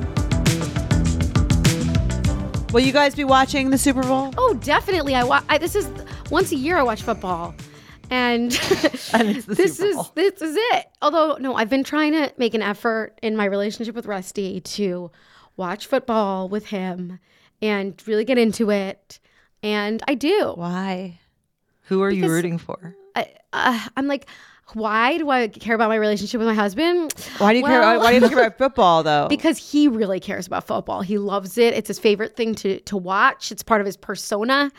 Will you guys be watching the Super Bowl? Oh, definitely. I, wa- I this is once a year I watch football, and, And this is this is it. Although no, I've been trying to make an effort in my relationship with Rusty to watch football with him and really get into it, and I do. Why? Who are you rooting for? I, uh, I'm like, why do I care about my relationship with my husband? Why do you care? Well- Why do you care about football though? because he really cares about football. He loves it. It's his favorite thing to to watch. It's part of his persona.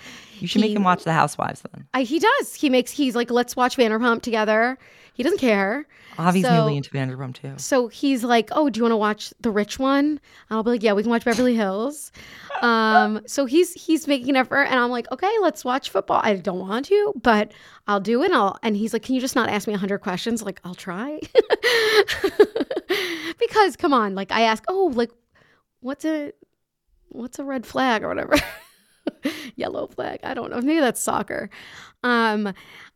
You should make him watch The Housewives then. I, he does. He makes. He's like, let's watch Vanderpump together. He doesn't care. Avi's So- newly into Vanderpump too. So he's like, oh, do you want to watch the rich one? And I'll be like, yeah, we can watch Beverly Hills. Um, so he's he's making an effort, and I'm like, okay, let's watch football. I don't want to, but I'll do it. And, I'll, and he's like, can you just not ask me a hundred questions? Like, I'll try. because come on, like I ask, oh, like what's a what's a red flag or whatever. Yellow flag. I don't know. Maybe that's soccer. Um,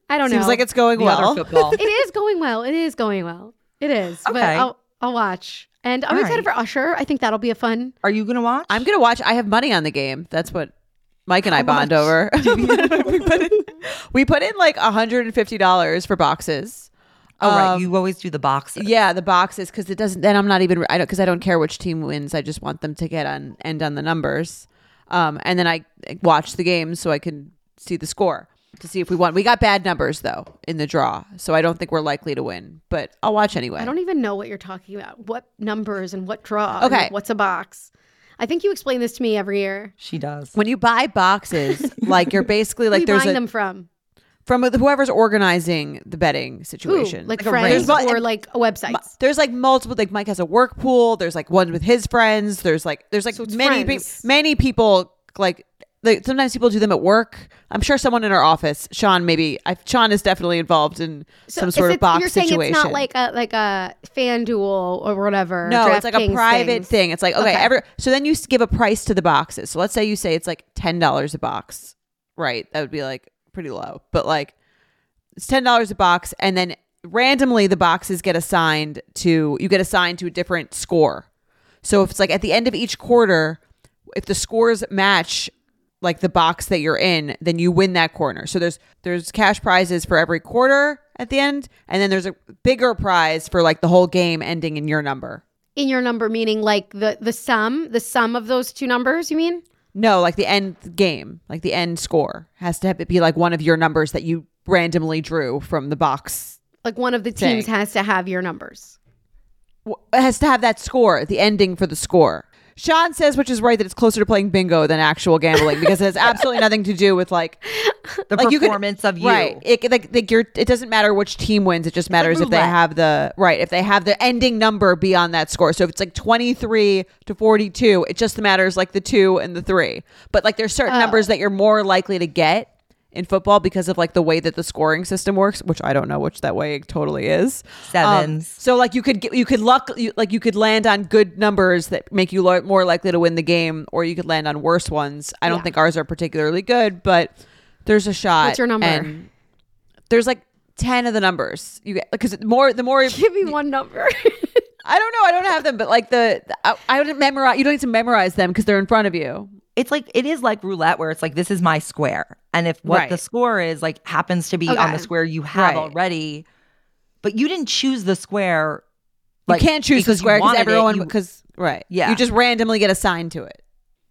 I don't Seems know. Seems like it's going The well. football. it is going well. It is going well. It is. But Okay. I'll, I'll watch. And I'm All excited right. for Usher. I think that'll be a fun. Are you gonna watch? I'm gonna watch. I have money on the game. That's what Mike and I bond over. we, put in, we put in like $150 for boxes. Oh right, Um, you always do the boxes. Yeah, the boxes because it doesn't. Then I'm not even. I don't because I don't care which team wins. I just want them to get on end on the numbers. Um, and then I watch the games so I can see the score to see if we won. We got bad numbers though in the draw, so I don't think we're likely to win. But I'll watch anyway. I don't even know what you're talking about. What numbers and what draw? and Okay. what's a box? I think you explain this to me every year. She does. when you buy boxes, like you're basically Who like you there's buying a them from? From whoever's organizing the betting situation. Like, Like a friends or like websites? there's like multiple like Mike has a work pool there's like one with his friends there's like there's like So many pe- many people like like sometimes people do them at work I'm sure someone in our office Sean maybe I, Sean is definitely involved in some sort of box You're saying situation it's not like a like a FanDuel or whatever. no it's like a private things. thing it's like okay, Okay. every so then you give a price to the boxes so let's say you say it's like ten dollars a box right that would be like pretty low but like it's ten dollars a box and then randomly the boxes get assigned to you get assigned to a different score so if it's like at the end of each quarter if the scores match like the box that you're in then you win that corner so there's there's cash prizes for every quarter at the end and then there's a bigger prize for like the whole game ending in your number in your number, meaning like the the sum, the sum of those two numbers. You mean? No like the end game like the end score has to have it be like one of your numbers that you randomly drew from the box Like one of the teams Thing. has to have your numbers. w- it has to have that score, the ending for the score. Sean says, which is right, that it's closer to playing bingo than actual gambling because it has absolutely nothing to do with like The like you could- performance of you. Right. It like, like you're, it doesn't matter which team wins. It just matters if they have the right if they have the ending number beyond that score. So if it's like twenty three to forty two, it just matters like the two and the three. But like there's certain Oh. numbers that you're more likely to get in football because of like the way that the scoring system works, which I don't know which that way totally is. Um, Sevens. so like you could get, you could luck you, like you could land on good numbers that make you lo- more likely to win the game, or you could land on worse ones. I don't Yeah. think ours are particularly good, but there's a shot. What's your number? and there's like ten of the numbers you get because more the more Give me one number. I don't know I don't have them, but like the I, I don't memorize. You don't need to memorize them because they're in front of you. It's like it is like roulette where it's like this is my square. And if what Right. the score is like happens to be on the square you have Right. already, but you didn't choose the square. You can't choose the square because everyone because right Yeah. you just randomly get assigned to it.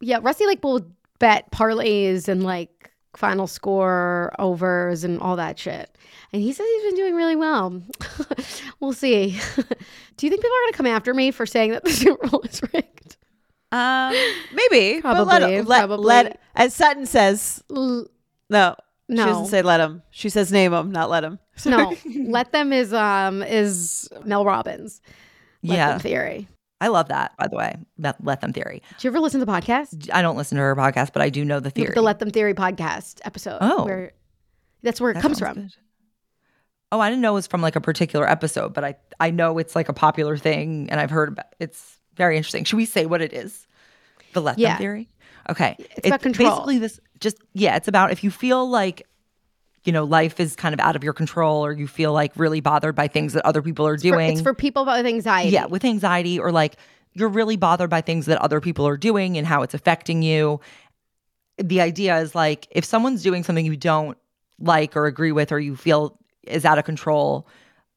yeah, Rusty like will bet parlays and like final score overs and all that shit. And he says he's been doing really well. we'll see. Do you think people are going to come after me for saying that the Super Bowl is rigged? Um, maybe but Probably, let, let, probably. let as Sutton says. L- No, she No. doesn't say let him. She says name him, not let him. no, let them is um is Mel Robbins. Let Yeah. them theory. I love that, by the way. Let, let them theory. Do you ever listen to the podcast? I don't listen to her podcast, but I do know the theory. The Let Them Theory podcast episode. Oh. where that's where it That comes from. good. Oh, I didn't know it was from like a particular episode, but I I know it's like a popular thing, and I've heard about. It's very interesting. Should we say what it is? The let Yeah. them theory. Okay, It's about control. Basically, this just yeah, it's about if you feel like you know life is kind of out of your control, or you feel like really bothered by things that other people are For- doing. it's for people with anxiety. yeah, with anxiety, or like you're really bothered by things that other people are doing and how it's affecting you. The idea is like if someone's doing something you don't like or agree with, or you feel is out of control,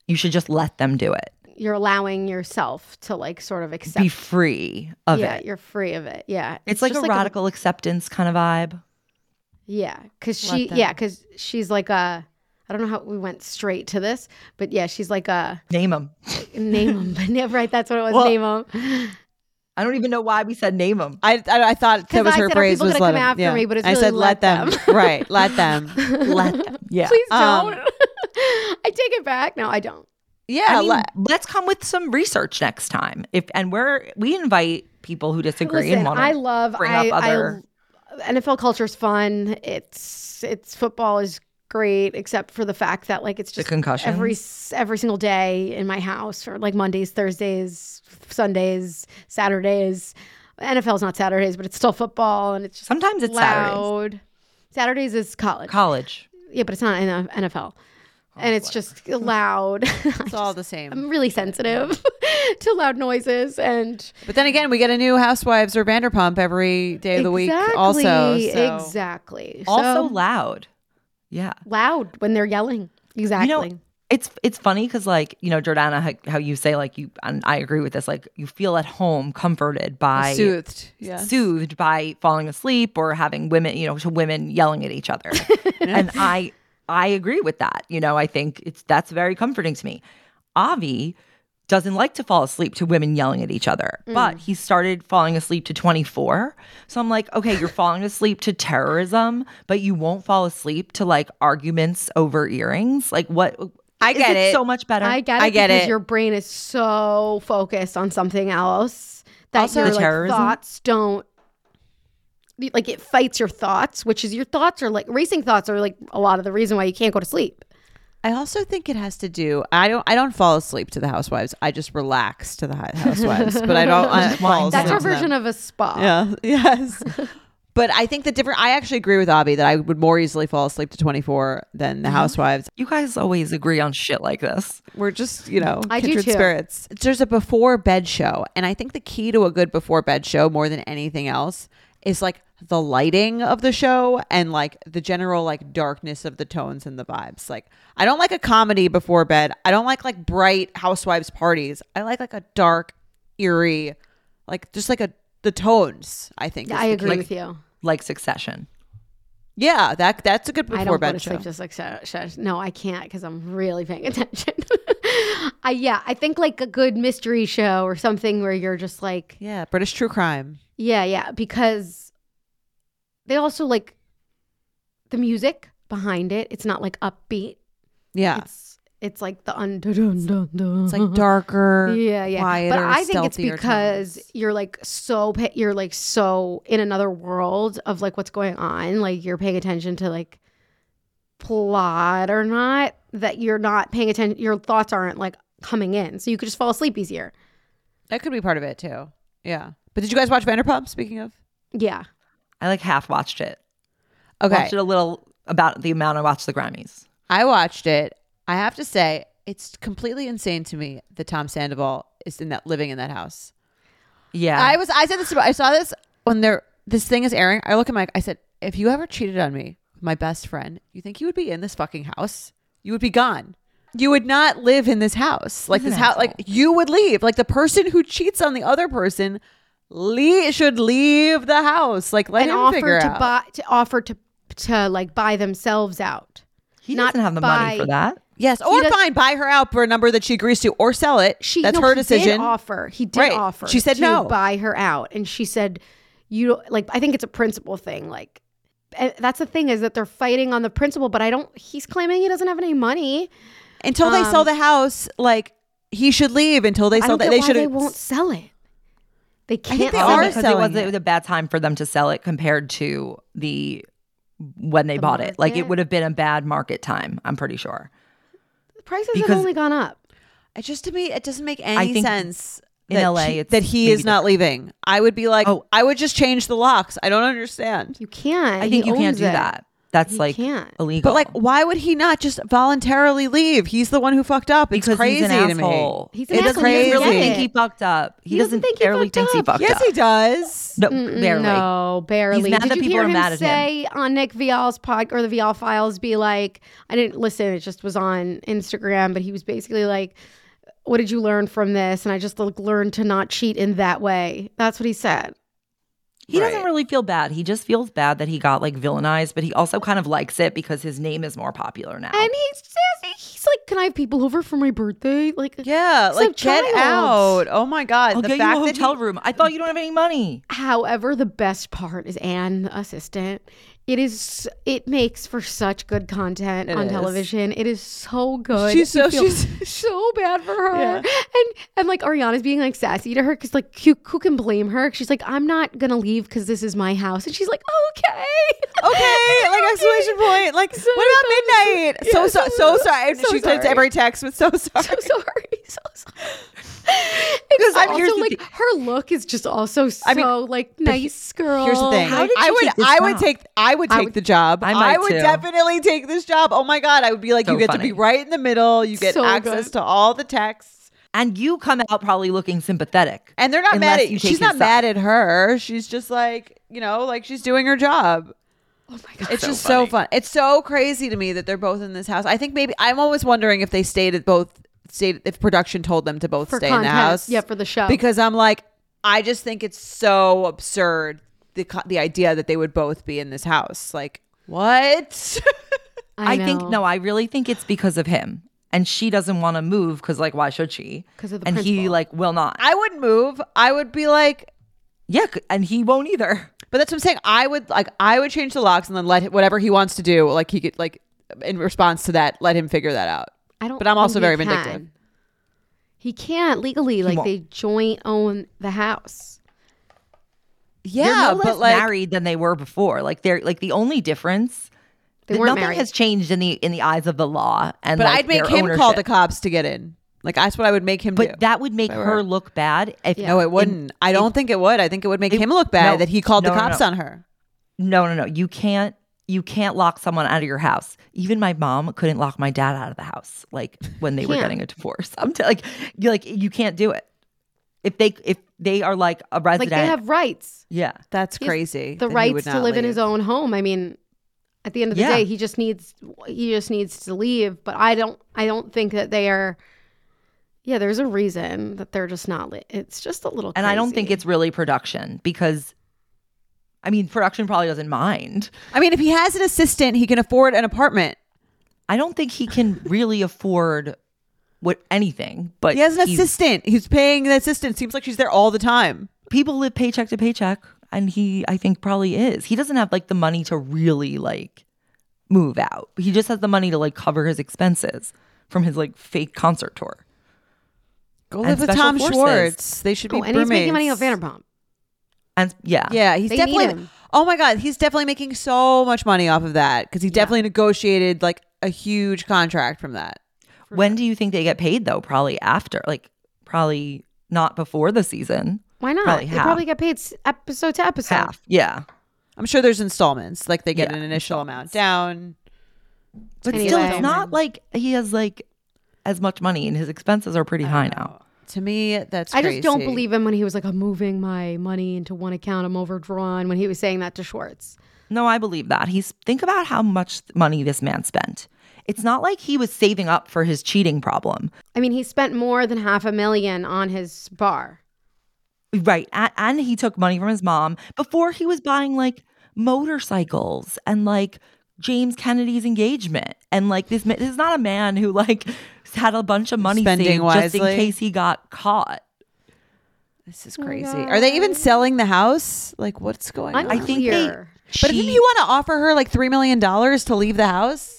you should just let them do it. You're allowing yourself to like sort of accept. Be free of yeah, it. Yeah, you're free of it. Yeah, It's, like just a radical acceptance kind of vibe. yeah, because she yeah because she's like a. I don't know how we went straight to this, but yeah, she's like a Name them. name them. But yeah, right, that's what it was. Well- name them. I don't even know why we said name them. I, I, I thought that was I her said, are phrase people was gonna let come him. after yeah. me? But it's I really said let them. them. right, let them. let them. Yeah. Please Um, don't. I take it back. No, I don't. Yeah, I mean, let- let's come with some research next time. If and we're we invite people who disagree Listen, and want I to love bring I, up other. I NFL culture is fun. It's it's football is great, except for the fact that like it's just concussion every every single day in my house, or like Mondays, Thursdays, Sundays, Saturdays. NFL's not Saturdays, but it's still football, and it's just Sometimes it's Saturdays. loud. Saturdays is college. college. yeah, but it's not in NFL. Oh, and it's just loud. It's all the same. I'm really sensitive to loud noises and But then again, we get a new Housewives or Vanderpump every day of the week. Also, Exactly, so- exactly. Also So, loud. Yeah. loud when they're yelling. Exactly. You know, it's it's funny because like you know Jordana, how, how you say like you and I agree with this. Like you feel at home, comforted by soothed. Yeah. soothed by falling asleep or having women, you know, to women yelling at each other. and I I agree with that. You know, I think it's that's very comforting to me. Avi doesn't like to fall asleep to women yelling at each other, mm. but he started falling asleep to 24. So I'm like, okay, you're falling asleep to terrorism, but you won't fall asleep to like arguments over earrings. Like what I get it. so much better. I get it I get because it. your brain is so focused on something else that Also your like, thoughts don't like it fights your thoughts, which is your thoughts are like racing thoughts are like a lot of the reason why you can't go to sleep. I also think it has to do. I don't. I don't fall asleep to the Housewives. I just relax to the Housewives. but I don't. I fall That's asleep our version of a spa. Yeah. Yes. but I think the different. I actually agree with Avi that I would more easily fall asleep to 24 than the Housewives. you guys always agree on shit like this. We're just, you know, I do kindred too. spirits. There's a before bed show, and I think the key to a good before bed show more than anything else is like the lighting of the show and like the general like darkness of the tones and the vibes. Like I don't like a comedy before bed. I don't like like bright housewives parties. I like like a dark, eerie, like just like a the tones. I think. Yeah, I agree key. with you. Like succession. Yeah, that that's a good I before don't go bed to show. sleep just like sh- sh- no, I can't because I'm really paying attention. I yeah, I think like a good mystery show or something where you're just like yeah, British true crime. Yeah, yeah, because they also like the music behind it. It's not like upbeat. Yeah, It's it's like the un dun, dun, dun, it's like darker. Yeah, yeah. quieter, but I think it's because tones. you're like so you're like so in another world of like what's going on. Like you're paying attention to like plot or not that you're not paying attention. Your thoughts aren't like coming in, so you could just fall asleep easier. That could be part of it too. Yeah. But did you guys watch Vanderpump? Speaking of, Yeah. I like half watched it. okay, Watched it a little about the amount I watched the Grammys. I watched it. I have to say, it's completely insane to me that Tom Sandoval is in that living in that house. Yeah. I was. I said this. I saw this when there. This thing is airing. I look at Mike. I said, if you ever cheated on me, my best friend, you think you would be in this fucking house? You would be gone. You would not live in this house. Like He's this house. Like you would leave. Like the person who cheats on the other person. Lee should leave the house. Like let and him offer figure to out. buy to offer to to like buy themselves out. he not doesn't have the money by- for that. Yes, or does- fine, buy her out for a number that she agrees to, or sell it. She That's no, her he decision. Did offer. He did Right. offer. She said to no. Buy her out, and she said, "You don't like." I think it's a principle thing. Like, and that's the thing is that they're fighting on the principle, but I don't. He's claiming he doesn't have any money. until they sell the house, like he should leave. Until they Um, sell don't that, they should. they won't sell it. They can't. think they are it. because it selling was, it. it was a bad time for them to sell it compared to the when they bought it. Like it would have been a bad market time. I'm pretty sure. The prices because- have only gone up. It just to me, it doesn't make any sense. in that LA she- it's that he is not leaving. I would be like, Oh. I would just change the locks. I don't understand. You can't. I think He you can't do it. that. That's He like can't. illegal. But like, why would he not just voluntarily leave? He's the one who fucked up. It's because crazy he's an to me. asshole. He's an he doesn't asshole. He doesn't really get think it. he fucked up. He, He doesn't doesn't think he barely fucked thinks he fucked up. fucked Yes, up. he does. No, Mm, barely. No, barely. mad Did that you people hear are him mad at him. say on Nick Viall's pod or the Viall Files? Be like, I didn't listen. It just was on Instagram, but he was basically like, "What did you learn from this?" And I just like, learned to not cheat in that way. That's what he said. He doesn't really feel bad. He just feels bad that he got like villainized, but he also kind of likes it because his name is more popular now. And he says he's like, "Can I have people over for my birthday?" Like, Yeah, like a get child. out. Oh my god, I'll the get you fact a that he- hotel room. I thought you don't have any money. However, the best part is Anne, the assistant. It is. It makes for such good content It on is. television. It is so good. She's so- she's- so bad for her, Yeah. and and like Ariana's being like sassy to her because like who, who can blame her? She's like, I'm not gonna leave because this is my house, and she's like, okay, Okay, like exclamation point. Like, So what about midnight? Yeah, so, so, so- so sorry. so she sorry. every text with so sorry. so sorry, so sorry. It's I'm- also like her look is just also so I mean, like nice girl. Here's the thing. How did I would I would take I would I take would- the job. I might would too. definitely take this job. Oh my god, I would be like So you get funny. to be right in the middle. You get So access good. to all the texts. And you come out probably looking sympathetic. And they're not mad at you. She's not mad at her. She's just like, you know, like she's doing her job. Oh my god. It's so just so fun. It's so crazy to me that they're both in this house. I think maybe I'm always wondering if they stayed at both stayed if production told them to both For stay in the house. Yeah, for the show. Because I'm like, I just think it's so absurd the the idea that they would both be in this house. Like, what? I, I, think no, I really think it's because of him. And she doesn't want to move because like why should she? Because of the and he like will not. I wouldn't move. I would be like, yeah, and he won't either. but that's what I'm saying. I would like, I would change the locks and then let whatever he wants to do. Like he could like in response to that, let him figure that out. I don't But I'm also very can. vindictive. He can't legally. Like won't. they joint own the house. Yeah, they're no but like, married than they were before. Like they're like the only difference. They weren't nothing married. has changed in the in the eyes of the law. And but like, I'd make their him call the cops to get in. Like that's what I would make him do. But that would make her look bad. If Yeah. no, it wouldn't. I don't think it would. I think it would make It- him look bad no. that he called No, the cops no. on her. No, no, no. You can't. You can't lock someone out of your house. Even my mom couldn't lock my dad out of the house. Like when they were getting a divorce. I'm t- like, you like you can't do it. If they if they are like a resident. Like they have rights. yeah. That's He crazy. The that rights to not live in his own home. I mean, at the end of the Yeah. day, he just needs he just needs to leave. But I don't I don't think that they are. Yeah, there's a reason that they're just not. Li- it's just a little. And I don't think it's really production because, I mean, production probably doesn't mind. I mean, if he has an assistant, he can afford an apartment. I don't think he can really afford what anything. But He has an he's- assistant. He's paying the assistant. Seems like she's there all the time. People live paycheck to paycheck, and he, I think, probably is. He doesn't have like the money to really like move out. He just has the money to like cover his expenses from his like fake concert tour. Go And live with special Tom forces. Schwartz. They should be Oh, and he's making money off roommates. Vanderpump. And yeah, Yeah, he's They need definitely. him. Oh my god, he's definitely making so much money off of that because he definitely negotiated like a huge contract from that. When do you think they get paid though? Probably after, like probably not before the season. Why not? Probably they half. probably get paid episode to episode. Half, yeah. I'm sure there's installments. Like they get Yeah, an initial amount down. But Anyway. still, it's not like he has like as much money, and his expenses are pretty high now. To me, that's I just don't believe him when he was like, "I'm moving my money into one account. I'm overdrawn." When he was saying that to Schwartz, No, I believe that. He's think about how much money this man spent. It's not like he was saving up for his cheating problem. I mean, he spent more than half a million on his bar. Right. And, and he took money from his mom before he was buying like motorcycles and like James Kennedy's engagement. And like this, ma- this is not a man who like had a bunch of money Spending saved just in wisely. case he got caught. This is oh crazy. Are they even selling the house? Like, what's going on? I think they- Unclear. But didn't She- he want to offer her like three million dollars to leave the house?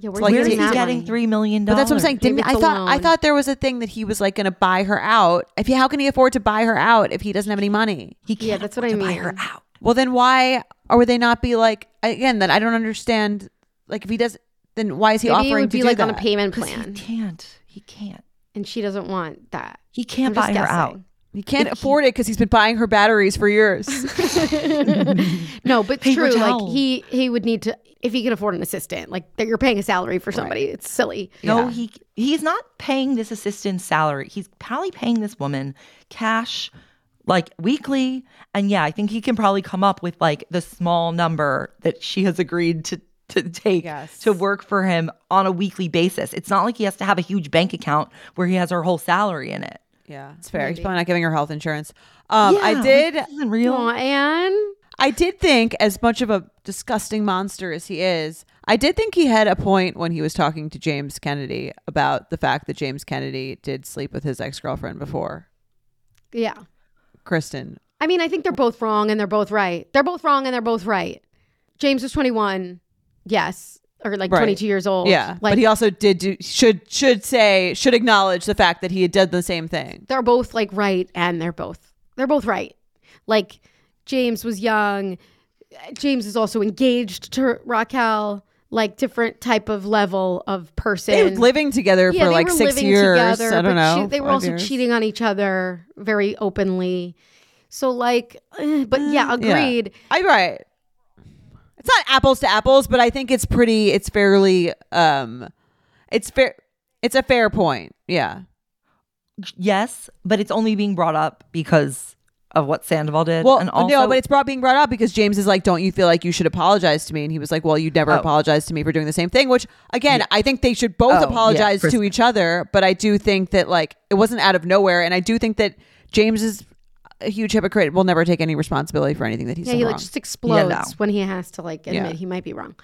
Yeah, where's like, he Where is is he getting that getting three million But dollars? that's what I'm saying. Didn't I it's a thought I thought there was a thing that he was like going to buy her out? If he, how can he afford to buy her out if he doesn't have any money? He can't Yeah, that's what I afford to mean. Buy her out. Well, then why or would they not be like again? That I don't understand. Like if he does, then why is he Maybe it offering would to be do like that? on a payment 'Cause plan, he can't. He can't. and she doesn't want that. He can't I'm buy her guessing. out. He can't If he- afford it because he's been buying her batteries for years. No, but Paper true. towel. Like he he would need to if he can afford an assistant. Like that you're paying a salary for somebody. It's silly. No, Yeah. he he's not paying this assistant salary. He's probably paying this woman cash like weekly. And yeah, I think he can probably come up with like the small number that she has agreed to to take Yes. to work for him on a weekly basis. It's not like he has to have a huge bank account where he has her whole salary in it. Yeah, it's fair. He's probably not giving her health insurance. Um, I did. this isn't real. Aw, Anne. I did think, as much of a disgusting monster as he is, I did think he had a point when he was talking to James Kennedy about the fact that James Kennedy did sleep with his ex girlfriend before, Yeah. Kristen. I mean, I think they're both wrong and they're both right. They're both wrong and they're both right. James was 21. Yes. Or like Right. 22 years old. Yeah, Like but he also did do should should say should acknowledge the fact that he had done the same thing. they're both like right and they're both they're both right. Like James was young. James is also engaged to Raquel. like different type of level of person. They were living together yeah, for like six years. together, I don't know. che- they were also years. cheating on each other very openly. So like, eh, but yeah, agreed. I right. It's not apples to apples, but I think it's pretty. It's fairly. Um, it's fair. It's a fair point. Yeah. Yes, but it's only being brought up because of what Sandoval did. Well, and also, no, but it's brought being brought up because James is like, "Don't you feel like you should apologize to me?" And he was like, "Well, you never Oh. apologized to me for doing the same thing." Which, again, I think they should both Oh, apologize for- to each other. But I do think that like it wasn't out of nowhere, and I do think that James is a huge hypocrite. Will never take any responsibility for anything that he's Yeah, done he wrong. like just explodes no. when he has to like admit Yeah. he might be wrong.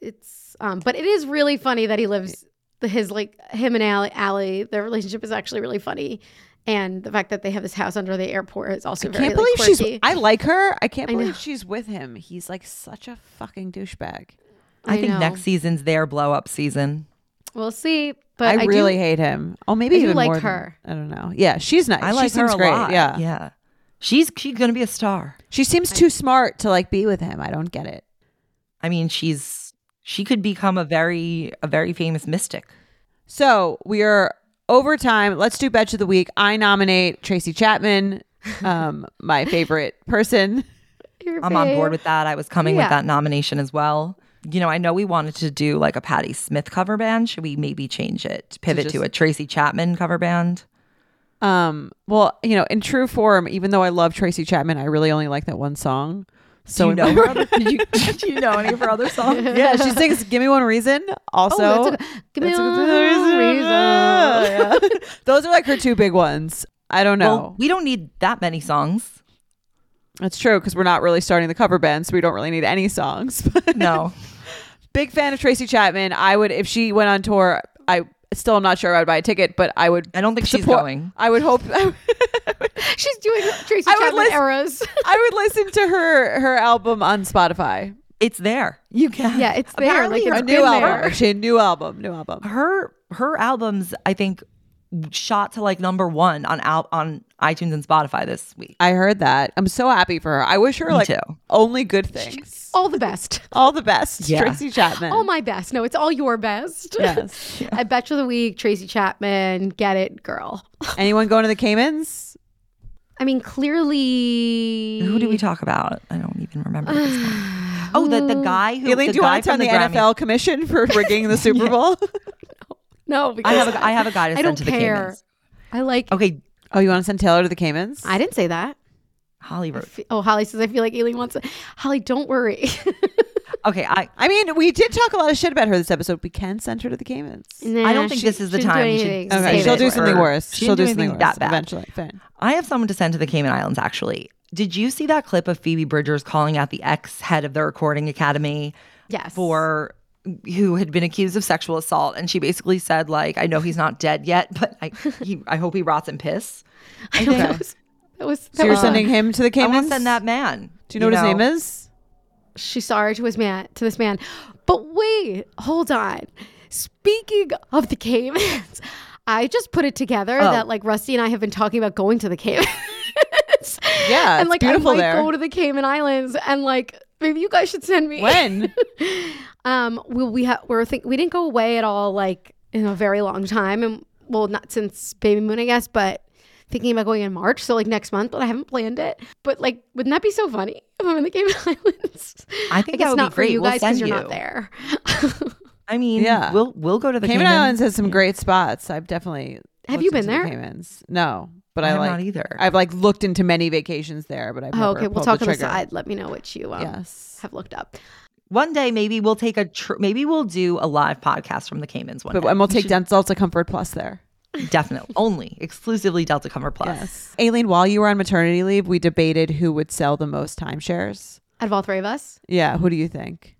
It's um, but it is really funny that he lives the his like him and Allie. Allie, their relationship is actually really funny, and the fact that they have this house under the airport is also very can't like, believe she's. I like her. I can't I know. believe she's with him. He's like such a fucking douchebag. I, I think know. next season's their blow up season. We'll see, but I, I, really do, hate him. Oh, maybe I do even like more than- her. I don't know. Yeah, she's nice. I she like her seems a great. lot. Yeah, yeah. She's she's gonna be a star. She seems too smart to like be with him. I don't get it. I mean, she's she could become a very a very famous mystic. So we are over time. Let's do Betch of the Week. I nominate Tracy Chapman, um, my favorite person. I'm on board with that. I was coming Yeah. with that nomination as well. You know, I know we wanted to do like a Patti Smith cover band. Should we maybe change it? Pivot to, just- a Tracy Chapman cover band? Um, well, you know, in true form, even though I love Tracy Chapman, I really only like that one song. So do you know other, do, you, you know any of her other songs? yeah, she sings "Give Me One Reason." Also, Oh, a, give me one good reason. Yeah. Those are like her two big ones. I don't know. Well, we don't need that many songs. That's true because we're not really starting the cover band, so we don't really need any songs. No. Big fan of Tracy Chapman. I would if she went on tour. I still I'm not sure I would buy a ticket, but I would. I don't think she's going. I would hope. I would, She's doing Tracy I would Chapman listen- eras. I would listen to her her album on Spotify. It's there. You can. Yeah, it's there. Apparently Like, it's A new album. there. Actually, a new album. New album. her her albums i think shot to like number one on out on itunes and spotify this week I heard that. I'm so happy for her. I wish her Me like too. only good things. All the best. All the best, Yeah. Tracy Chapman. All my best. No, it's all your best. yes. I bet you the week, Tracy Chapman, get it, girl. Anyone going to the Caymans? I mean, clearly. who do we talk about i don't even remember his oh the, the guy who Aleen, the do you want to tell from the, NFL commission for rigging the Super Bowl? No, i because have a i have a guy to I send don't to the care. Caymans. I like. okay oh, you want to send Taylor to the Caymans? I didn't say that. holly wrote fe- oh, Holly says I feel like Aleen wants it. Holly, don't worry. okay i I mean, we did talk a lot of shit about her this episode. We can send her to the Caymans. Nah, I don't think she- this is the she didn't do time. We should anything. save Okay, she'll do for- something worse. she She'll didn't do something worse that bad. eventually. Fine. I have someone to send to the Cayman Islands actually. Did you see that clip of Phoebe Bridgers calling out the ex head of the recording academy Yes. for who had been accused of sexual assault and she basically said like I know he's not dead yet but I he, I hope he rots in piss. I know that was. That So you're was- sending him to the I Caymans? want to send that man. Do you know what his name is? she's sorry to his man to this man. But wait, hold on. Speaking of the Caymans, I just put it together Oh. that like Rusty and I have been talking about going to the Caymans. Yeah, and like beautiful I might there. go to the Cayman Islands and like maybe you guys should send me. When? Um, we we ha- we're think we didn't go away at all like in a very long time, and well, not since Baby Moon, I guess, but thinking about going in March, so like next month, but I haven't planned it. But like, wouldn't that be so funny if I'm in the Cayman Islands? I think I guess not be for you We'll guys because send you're not there. I mean, Yeah. we'll we'll go to the Cayman Cayman Islands has some great spots. I've definitely. Have you been into the there? Caymans. No, but I I, like. not either. I've like looked into many vacations there, but I've oh, never okay, we'll talk the on the side. Let me know what you um, Yes. have looked up. One day maybe we'll take a tr- maybe we'll do a live podcast from the Caymans one But, day. and we'll take Delta Comfort Plus there. Definitely. Only exclusively Delta Comfort Plus. Yes. Aleen, while you were on maternity leave, we debated who would sell the most timeshares. Out of all three of us, Yeah, who do you think?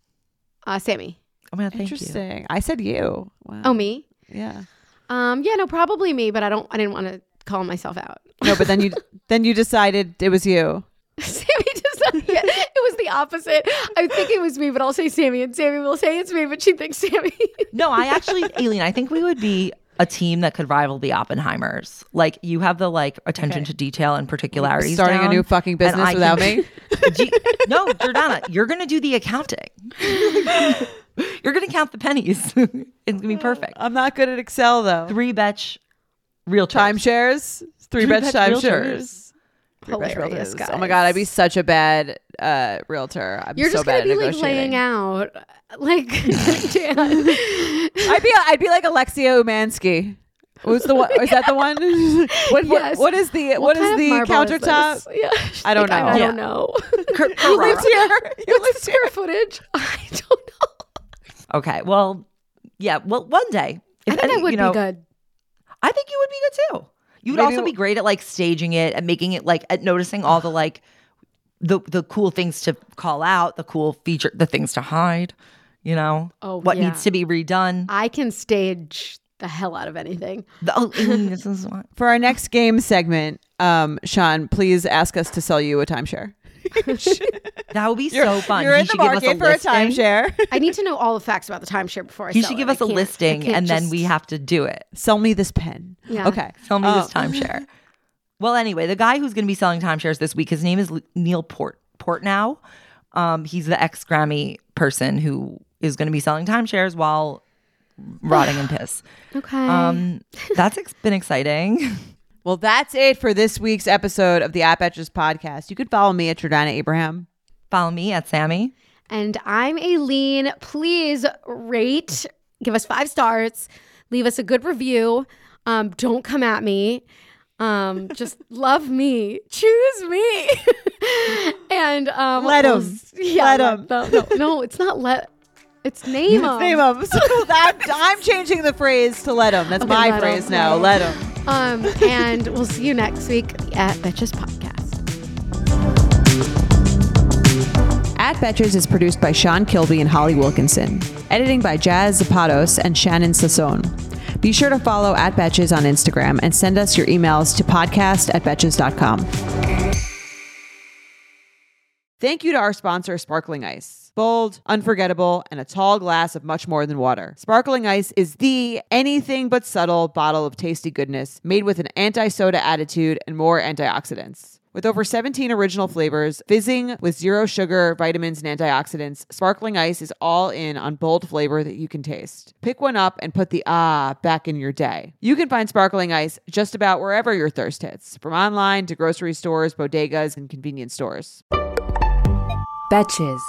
uh, Sami. Oh my god, thank you. Interesting. I said you. Wow. Oh, me. yeah. Um, yeah, no, probably me, but I don't. I didn't want to call myself out. No, but then you then you decided it was you. Sami decided yeah, it was the opposite. I think it was me, but I'll say Sami, and Sami will say it's me, but she thinks Sami. No, I actually, Aleen, I think we would be a team that could rival the Oppenheimers. Like you have the like attention to detail and particularities. Starting a new fucking business I without can- me. G- no, Jordana, you're gonna do the accounting. You're gonna count the pennies. it's gonna be perfect. I'm not good at Excel though. Three betch real timeshares, three, Three bet timeshares. Hilarious, guys. Oh my god, I'd be such a bad uh, realtor. I'm You're so just gonna be like laying out, like I'd be I'd be like Alexia Umansky. Who's the one? Is that the one? what, what, Yes. what is the what is the marble is countertop? Yeah. I don't Like, know. I, don't know. Who lives here? You What's the square footage? I don't know. Okay. Well, yeah. Well, one day. I think I would you know, be good. I think you would be good too. You'd Maybe also be great at like staging it and making it like at noticing all the like the the cool things to call out, the cool feature, the things to hide. You know, Oh, what yeah. needs to be redone. I can stage the hell out of anything. The- oh, this is what. For our next game segment, um, Sean, please ask us to sell you a timeshare. That would be so fun. You're He in the should give us market for a listing. I need to know all the facts about the timeshare before I He sell should give I us a listing, can't and then we have to do it. Sell me this pen. Yeah. Okay. Sell me Oh. this timeshare. Well, anyway, the guy who's going to be selling timeshares this week, his name is Neil Port Portnow. Um, he's the ex Grammy person who is going to be selling timeshares while rotting in piss. Okay. Um, that's ex- been exciting. Well, that's it for this week's episode of the App Etches podcast. You could follow me at Jordana Abraham. Follow me at Sami. and I'm Aleen. Please rate, give us five stars, leave us a good review. Um, don't come at me. Um, just love me, choose me, and um, Let we'll 'em. s- Yeah, Let let 'em. them. No, no, it's not let. It's name 'em. Name 'em. So that, I'm changing the phrase to let 'em. That's Okay, my let 'em, phrase now. let Let 'em. Um, and we'll see you next week at Betches Podcast. At Betches is produced by Sean Kilby and Holly Wilkinson. Editing by Jazz Zapatos and Shannon Sassone. Be sure to follow at Betches on Instagram and send us your emails to podcast at betches.com. Thank you to our sponsor, Sparkling Ice. Bold, unforgettable, and a tall glass of much more than water. Sparkling Ice is the anything but subtle bottle of tasty goodness made with an anti soda attitude and more antioxidants. With over 17 original flavors, fizzing with zero sugar, vitamins, and antioxidants, Sparkling Ice is all in on bold flavor that you can taste. Pick one up and put the ah back in your day. You can find Sparkling Ice just about wherever your thirst hits, from online to grocery stores, bodegas, and convenience stores. Betches.